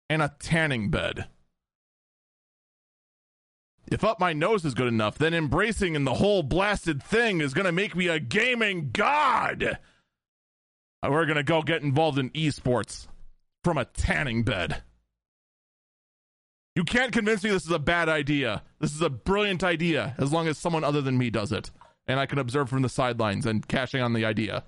and a tanning bed. If up my nose is good enough, then embracing in the whole blasted thing is going to make me a gaming god. We're going to go get involved in esports from a tanning bed. You can't convince me this is a bad idea. This is a brilliant idea as long as someone other than me does it. And I can observe from the sidelines and cashing on the idea.